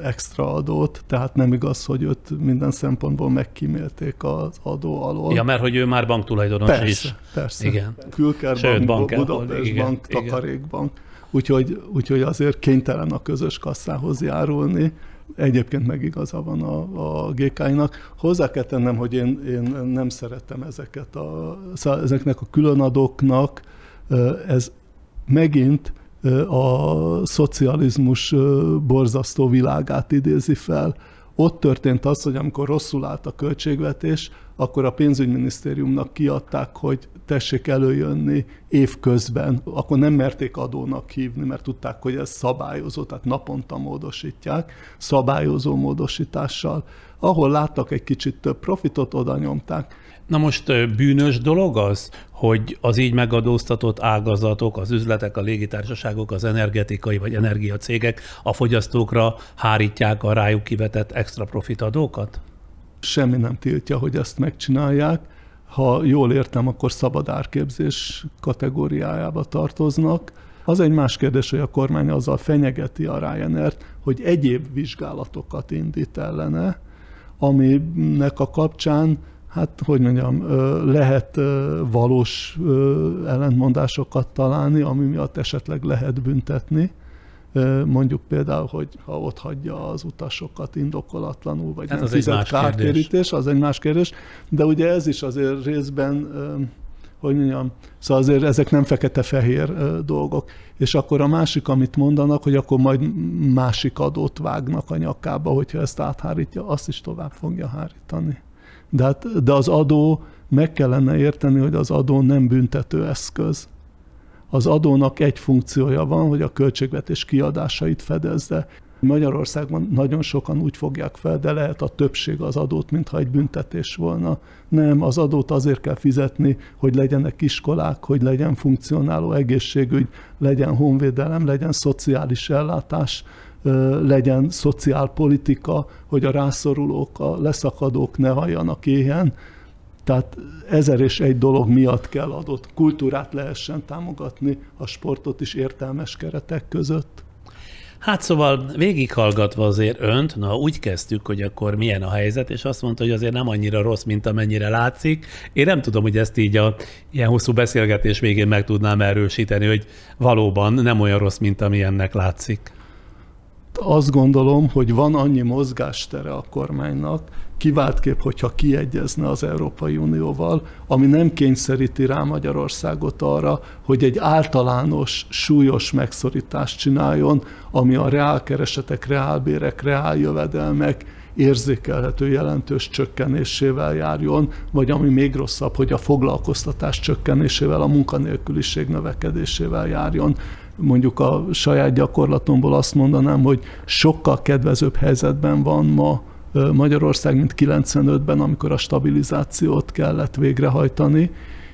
extra adót, tehát nem igaz, hogy őt minden szempontból megkímélték az adó alól. Ja, mert hogy ő már banktulajdonos persze, is. Persze, Igen. Külker bank, Budapest igen, bank, igen. Takarékbank úgyhogy, úgyhogy azért kénytelen a közös kasszához járulni. Egyébként meg igaza van a, a GK-nak. Hozzá kell tennem, hogy én, én nem szeretem ezeket a, szóval ezeknek a különadóknak, ez megint a szocializmus borzasztó világát idézi fel. Ott történt az, hogy amikor rosszul állt a költségvetés, akkor a pénzügyminisztériumnak kiadták, hogy tessék előjönni évközben, akkor nem merték adónak hívni, mert tudták, hogy ez szabályozó, tehát naponta módosítják, szabályozó módosítással. Ahol láttak egy kicsit több profitot, oda nyomták. Na most bűnös dolog az, hogy az így megadóztatott ágazatok, az üzletek, a légitársaságok, az energetikai vagy energiacégek a fogyasztókra hárítják a rájuk kivetett extra profitadókat? Semmi nem tiltja, hogy ezt megcsinálják. Ha jól értem, akkor szabad árképzés kategóriájába tartoznak. Az egy más kérdés, hogy a kormány azzal fenyegeti a ryanair hogy egyéb vizsgálatokat indít ellene, aminek a kapcsán hát hogy mondjam, lehet valós ellentmondásokat találni, ami miatt esetleg lehet büntetni. Mondjuk például, hogy ha ott hagyja az utasokat indokolatlanul, vagy hát nem fizet kártérítés, az egy más kérdés. De ugye ez is azért részben, hogy mondjam, szóval azért ezek nem fekete-fehér dolgok. És akkor a másik, amit mondanak, hogy akkor majd másik adót vágnak a nyakába, hogyha ezt áthárítja, azt is tovább fogja hárítani. De, hát, de az adó, meg kellene érteni, hogy az adó nem büntető eszköz. Az adónak egy funkciója van, hogy a költségvetés kiadásait fedezze. Magyarországban nagyon sokan úgy fogják fel, de lehet a többség az adót, mintha egy büntetés volna. Nem, az adót azért kell fizetni, hogy legyenek iskolák, hogy legyen funkcionáló egészségügy, legyen honvédelem, legyen szociális ellátás, legyen szociálpolitika, hogy a rászorulók, a leszakadók ne halljanak éhen. Tehát ezer és egy dolog miatt kell adott kultúrát lehessen támogatni, a sportot is értelmes keretek között. Hát szóval végighallgatva azért önt, na úgy kezdtük, hogy akkor milyen a helyzet, és azt mondta, hogy azért nem annyira rossz, mint amennyire látszik. Én nem tudom, hogy ezt így a ilyen hosszú beszélgetés végén meg tudnám erősíteni, hogy valóban nem olyan rossz, mint ami ennek látszik azt gondolom, hogy van annyi mozgástere a kormánynak, kiváltképp, hogyha kiegyezne az Európai Unióval, ami nem kényszeríti rá Magyarországot arra, hogy egy általános, súlyos megszorítást csináljon, ami a reálkeresetek, reálbérek, reáljövedelmek érzékelhető jelentős csökkenésével járjon, vagy ami még rosszabb, hogy a foglalkoztatás csökkenésével, a munkanélküliség növekedésével járjon mondjuk a saját gyakorlatomból azt mondanám, hogy sokkal kedvezőbb helyzetben van ma Magyarország, mint 95-ben, amikor a stabilizációt kellett végrehajtani,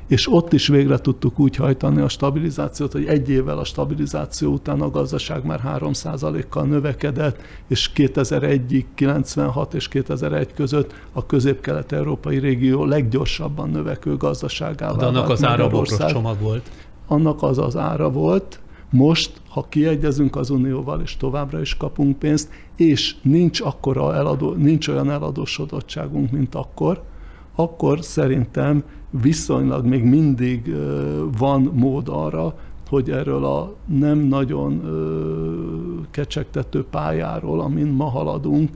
és ott is végre tudtuk úgy hajtani a stabilizációt, hogy egy évvel a stabilizáció után a gazdaság már 3%-kal növekedett, és 2001-ig, 96 és 2001 között a közép-kelet-európai régió leggyorsabban növekvő gazdaságává De annak az ára csomag volt. Annak az az ára volt, most, ha kiegyezünk az Unióval, és továbbra is kapunk pénzt, és nincs, akkora eladó, nincs olyan eladósodottságunk, mint akkor, akkor szerintem viszonylag még mindig van mód arra, hogy erről a nem nagyon kecsegtető pályáról, amin ma haladunk,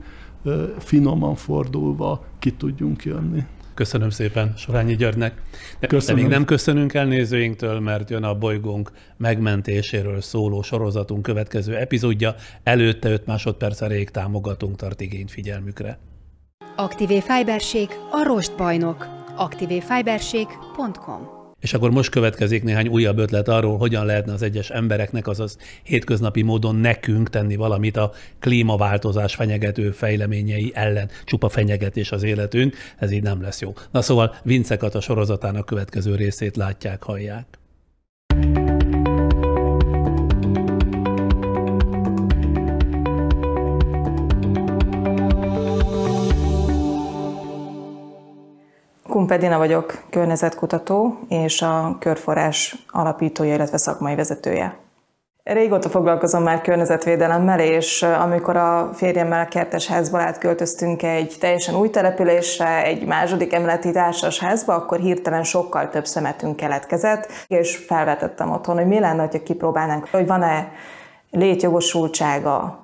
finoman fordulva ki tudjunk jönni. Köszönöm szépen Sorányi Györgynek. De, Köszönöm. de még nem köszönünk el nézőinktől, mert jön a bolygónk megmentéséről szóló sorozatunk következő epizódja. Előtte 5 másodperc erejéig támogatunk tart igényt figyelmükre. Aktivé Fiberség a rostbajnok. aktivéfiberség.com és akkor most következik néhány újabb ötlet arról, hogyan lehetne az egyes embereknek, azaz hétköznapi módon nekünk tenni valamit a klímaváltozás fenyegető fejleményei ellen. Csupa fenyegetés az életünk, ez így nem lesz jó. Na szóval Vince a sorozatának következő részét látják, hallják. Kumpedina vagyok, környezetkutató és a Körforrás alapítója, illetve szakmai vezetője. Régóta foglalkozom már környezetvédelemmel, és amikor a férjemmel kertesházból átköltöztünk egy teljesen új településre, egy második emeleti társasházba, akkor hirtelen sokkal több szemetünk keletkezett, és felvetettem otthon, hogy mi lenne, ha kipróbálnánk, hogy van-e létjogosultsága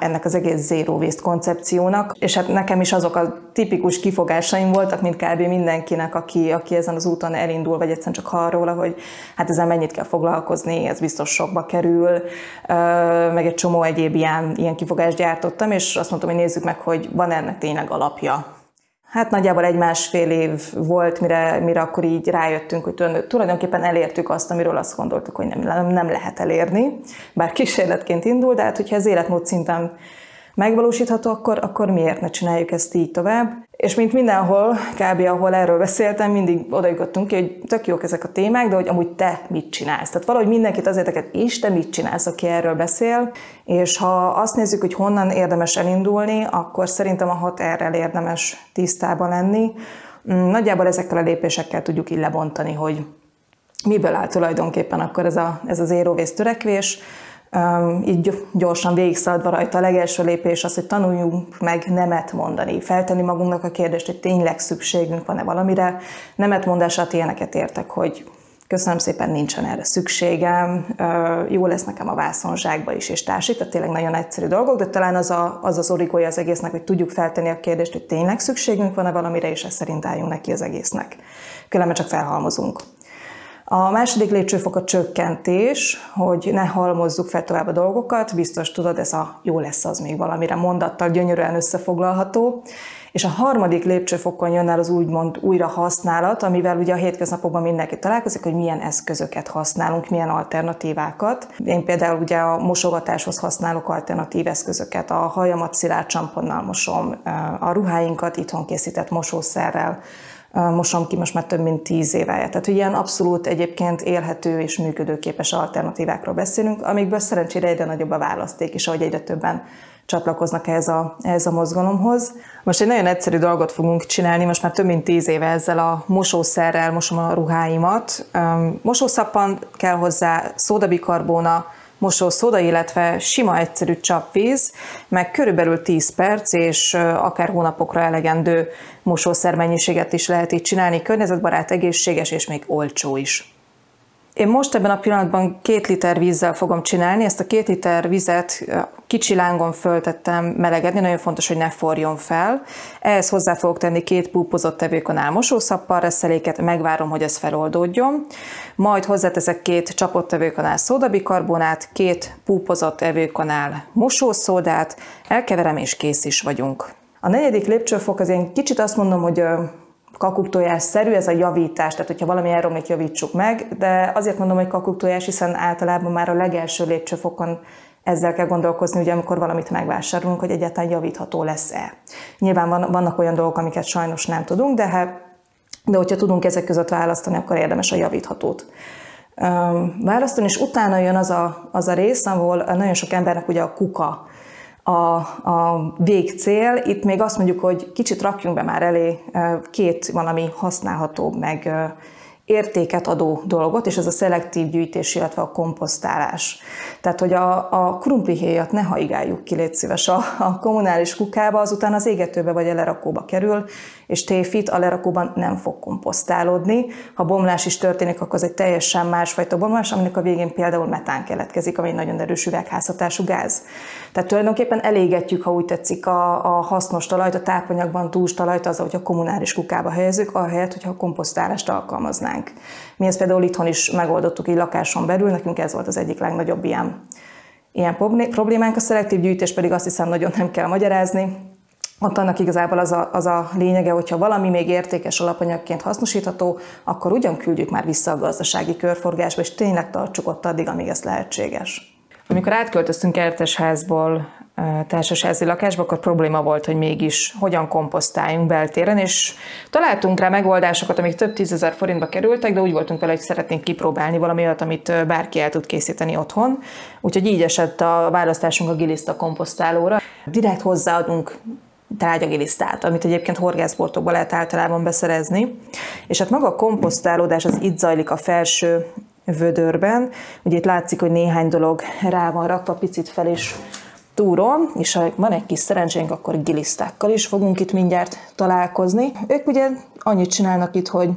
ennek az egész zero waste koncepciónak, és hát nekem is azok a tipikus kifogásaim voltak, mint kb. mindenkinek, aki, aki ezen az úton elindul, vagy egyszerűen csak hall hogy hát ezzel mennyit kell foglalkozni, ez biztos sokba kerül, meg egy csomó egyéb ilyen, ilyen kifogást gyártottam, és azt mondtam, hogy nézzük meg, hogy van ennek tényleg alapja. Hát nagyjából egy-másfél év volt, mire, mire akkor így rájöttünk, hogy tulajdonképpen elértük azt, amiről azt gondoltuk, hogy nem, nem lehet elérni. Bár kísérletként indul, de hát hogyha az életmód szinten megvalósítható, akkor, akkor miért ne csináljuk ezt így tovább. És mint mindenhol, kb. ahol erről beszéltem, mindig jutottunk ki, hogy tök jók ezek a témák, de hogy amúgy te mit csinálsz. Tehát valahogy mindenkit az érdeket, és te mit csinálsz, aki erről beszél, és ha azt nézzük, hogy honnan érdemes elindulni, akkor szerintem a hat erre érdemes tisztában lenni. Mm, nagyjából ezekkel a lépésekkel tudjuk így lebontani, hogy miből áll tulajdonképpen akkor ez, a, ez az éróvész törekvés így gyorsan végigszaladva rajta a legelső lépés az, hogy tanuljunk meg nemet mondani, feltenni magunknak a kérdést, hogy tényleg szükségünk van-e valamire. Nemet mondását ilyeneket értek, hogy köszönöm szépen, nincsen erre szükségem, jó lesz nekem a vászonzsákba is, és társít, tehát tényleg nagyon egyszerű dolgok, de talán az a, az, az origója az egésznek, hogy tudjuk feltenni a kérdést, hogy tényleg szükségünk van-e valamire, és ezt szerint álljunk neki az egésznek. Különben csak felhalmozunk. A második lépcsőfok a csökkentés, hogy ne halmozzuk fel tovább a dolgokat, biztos tudod, ez a jó lesz az még valamire mondattal gyönyörűen összefoglalható. És a harmadik lépcsőfokon jön el az úgymond újra használat, amivel ugye a hétköznapokban mindenki találkozik, hogy milyen eszközöket használunk, milyen alternatívákat. Én például ugye a mosogatáshoz használok alternatív eszközöket, a hajamat szilárd csamponnal mosom, a ruháinkat itthon készített mosószerrel, mosom ki most már több mint tíz éve. Tehát, hogy ilyen abszolút egyébként élhető és működőképes alternatívákról beszélünk, amikből szerencsére egyre nagyobb a választék, és ahogy egyre többen csatlakoznak ehhez a, ehhez a mozgalomhoz. Most egy nagyon egyszerű dolgot fogunk csinálni, most már több mint tíz éve ezzel a mosószerrel mosom a ruháimat. Mosószappan kell hozzá, szódabikarbóna, mosószoda, illetve sima egyszerű csapvíz, meg körülbelül 10 perc, és akár hónapokra elegendő mosószermennyiséget is lehet így csinálni, környezetbarát, egészséges és még olcsó is. Én most ebben a pillanatban két liter vízzel fogom csinálni, ezt a két liter vizet kicsi lángon föltettem melegedni, nagyon fontos, hogy ne forjon fel. Ehhez hozzá fogok tenni két púpozott tevőkanál mosószappal reszeléket, megvárom, hogy ez feloldódjon. Majd hozzáteszek két csapott tevőkanál szódabikarbonát, két púpozott evőkanál mosószódát, elkeverem és kész is vagyunk. A negyedik lépcsőfok az én kicsit azt mondom, hogy kakuktojás-szerű, ez a javítás, tehát hogyha valami elromlik, javítsuk meg, de azért mondom, hogy kakuktojás, hiszen általában már a legelső lépcsőfokon ezzel kell gondolkozni, ugye, amikor valamit megvásárolunk, hogy egyáltalán javítható lesz-e. Nyilván van, vannak olyan dolgok, amiket sajnos nem tudunk, de, hát, de hogyha tudunk ezek között választani, akkor érdemes a javíthatót választani, és utána jön az a, az a rész, ahol nagyon sok embernek ugye a kuka a, a végcél. Itt még azt mondjuk, hogy kicsit rakjunk be már elé két valami használható, meg értéket adó dolgot, és ez a szelektív gyűjtés, illetve a komposztálás. Tehát, hogy a, a krumplihéjat ne haigáljuk ki, légy szíves a, a kommunális kukába, azután az égetőbe vagy a lerakóba kerül, és téfit a lerakóban nem fog komposztálódni. Ha bomlás is történik, akkor az egy teljesen másfajta bomlás, aminek a végén például metán keletkezik, ami egy nagyon erős üvegházhatású gáz. Tehát tulajdonképpen elégetjük, ha úgy tetszik, a, a hasznos talajt, a tápanyagban túls talajt az, hogy a kommunális kukába helyezzük, ahelyett, hogyha a komposztálást alkalmaznánk. Mi ezt például itthon is megoldottuk így lakáson belül, nekünk ez volt az egyik legnagyobb ilyen, ilyen problémánk. A szelektív gyűjtés pedig azt hiszem nagyon nem kell magyarázni, ott annak igazából az a, az a lényege, hogyha valami még értékes alapanyagként hasznosítható, akkor ugyan küldjük már vissza a gazdasági körforgásba, és tényleg tartsuk ott addig, amíg ez lehetséges. Amikor átköltöztünk kertesházból társasházi lakásba, akkor probléma volt, hogy mégis hogyan komposztáljunk beltéren, és találtunk rá megoldásokat, amik több tízezer forintba kerültek, de úgy voltunk vele, hogy szeretnénk kipróbálni valami olyat, amit bárki el tud készíteni otthon. Úgyhogy így esett a választásunk a Giliszta komposztálóra. Direkt hozzáadunk trágyagilisztát, amit egyébként horgászportokban lehet általában beszerezni. És hát maga a komposztálódás az itt zajlik a felső vödörben. Ugye itt látszik, hogy néhány dolog rá van rakva, picit fel is túron, és ha van egy kis szerencsénk, akkor gilisztákkal is fogunk itt mindjárt találkozni. Ők ugye annyit csinálnak itt, hogy,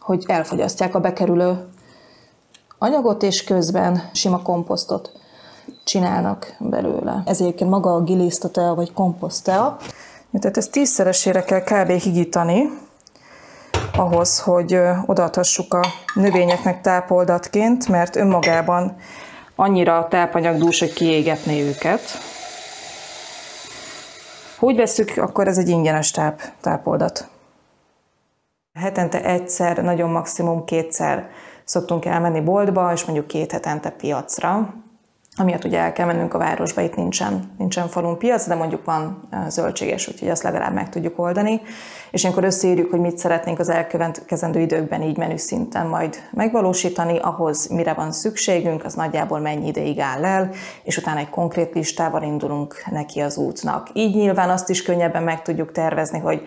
hogy elfogyasztják a bekerülő anyagot, és közben sima komposztot csinálnak belőle. Ez egyébként maga a gilisztatea vagy komposztea. Tehát ezt tízszeresére kell kb. higítani, ahhoz, hogy odaadhassuk a növényeknek tápoldatként, mert önmagában annyira tápanyagdús, hogy kiégetné őket. Ha veszük, akkor ez egy ingyenes táp, tápoldat. Hetente egyszer, nagyon maximum kétszer szoktunk elmenni boltba, és mondjuk két hetente piacra amiatt ugye el kell mennünk a városba, itt nincsen, nincsen falun piac, de mondjuk van zöldséges, úgyhogy azt legalább meg tudjuk oldani. És ilyenkor összeírjuk, hogy mit szeretnénk az elkövetkezendő időkben így menü szinten majd megvalósítani, ahhoz mire van szükségünk, az nagyjából mennyi ideig áll el, és utána egy konkrét listával indulunk neki az útnak. Így nyilván azt is könnyebben meg tudjuk tervezni, hogy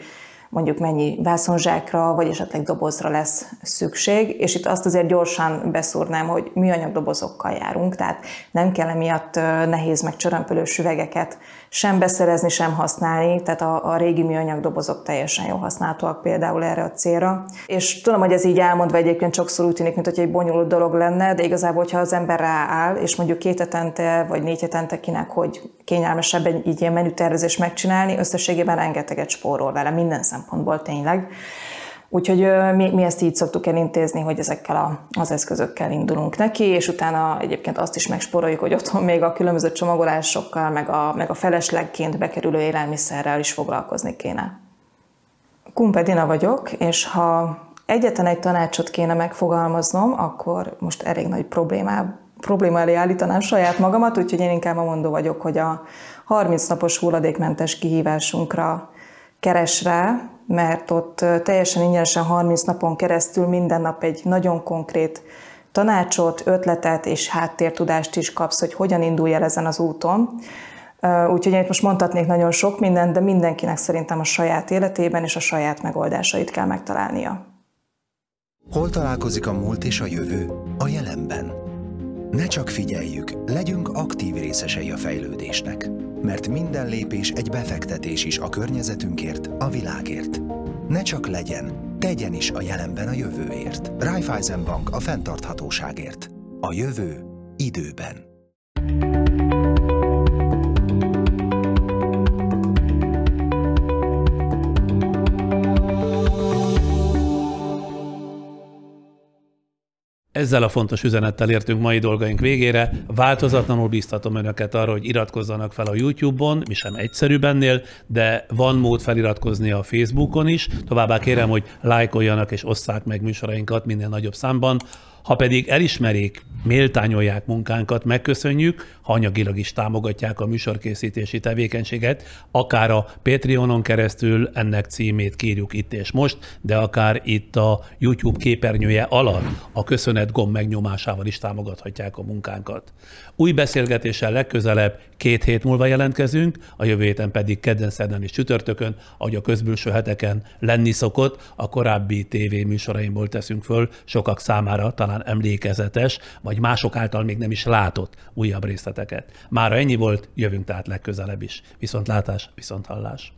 mondjuk mennyi vászonzsákra, vagy esetleg dobozra lesz szükség, és itt azt azért gyorsan beszúrnám, hogy műanyag dobozokkal járunk, tehát nem kell emiatt nehéz meg csörömpölős üvegeket sem beszerezni, sem használni, tehát a, a régi műanyag dobozok teljesen jó használhatóak például erre a célra. És tudom, hogy ez így elmondva egyébként sokszor úgy tűnik, mint hogy egy bonyolult dolog lenne, de igazából, hogyha az ember rááll, és mondjuk két hetente vagy négy hetente kinek, hogy kényelmesebb egy ilyen menütervezést megcsinálni, összességében rengeteget spórol vele minden szempontból tényleg. Úgyhogy mi, mi ezt így szoktuk elintézni, hogy ezekkel a, az eszközökkel indulunk neki, és utána egyébként azt is megspóroljuk, hogy otthon még a különböző csomagolásokkal, meg a, meg a feleslegként bekerülő élelmiszerrel is foglalkozni kéne. Kumpedina vagyok, és ha egyetlen egy tanácsot kéne megfogalmaznom, akkor most elég nagy problémá, probléma elé állítanám saját magamat, úgyhogy én inkább a mondó vagyok, hogy a 30 napos hulladékmentes kihívásunkra keres rá, mert ott teljesen ingyenesen 30 napon keresztül minden nap egy nagyon konkrét tanácsot, ötletet és háttértudást is kapsz, hogy hogyan indulj el ezen az úton. Úgyhogy én itt most mondhatnék nagyon sok mindent, de mindenkinek szerintem a saját életében és a saját megoldásait kell megtalálnia. Hol találkozik a múlt és a jövő? A jelenben. Ne csak figyeljük, legyünk aktív részesei a fejlődésnek mert minden lépés egy befektetés is a környezetünkért, a világért. Ne csak legyen, tegyen is a jelenben a jövőért. Raiffeisen Bank a fenntarthatóságért. A jövő időben. Ezzel a fontos üzenettel értünk mai dolgaink végére. Változatlanul bíztatom önöket arra, hogy iratkozzanak fel a YouTube-on, mi sem egyszerűbb ennél, de van mód feliratkozni a Facebookon is. Továbbá kérem, hogy lájkoljanak és osszák meg műsorainkat minél nagyobb számban. Ha pedig elismerik, méltányolják munkánkat, megköszönjük, ha anyagilag is támogatják a műsorkészítési tevékenységet, akár a Patreonon keresztül ennek címét kírjuk itt és most, de akár itt a YouTube képernyője alatt a köszönet gomb megnyomásával is támogathatják a munkánkat. Új beszélgetéssel legközelebb két hét múlva jelentkezünk, a jövő héten pedig kedden, szerdán és csütörtökön, ahogy a közbülső heteken lenni szokott, a korábbi TV műsoraimból teszünk föl sokak számára talán emlékezetes, vagy mások által még nem is látott újabb részleteket. Mára ennyi volt, jövünk tehát legközelebb is. Viszont látás, viszont hallás.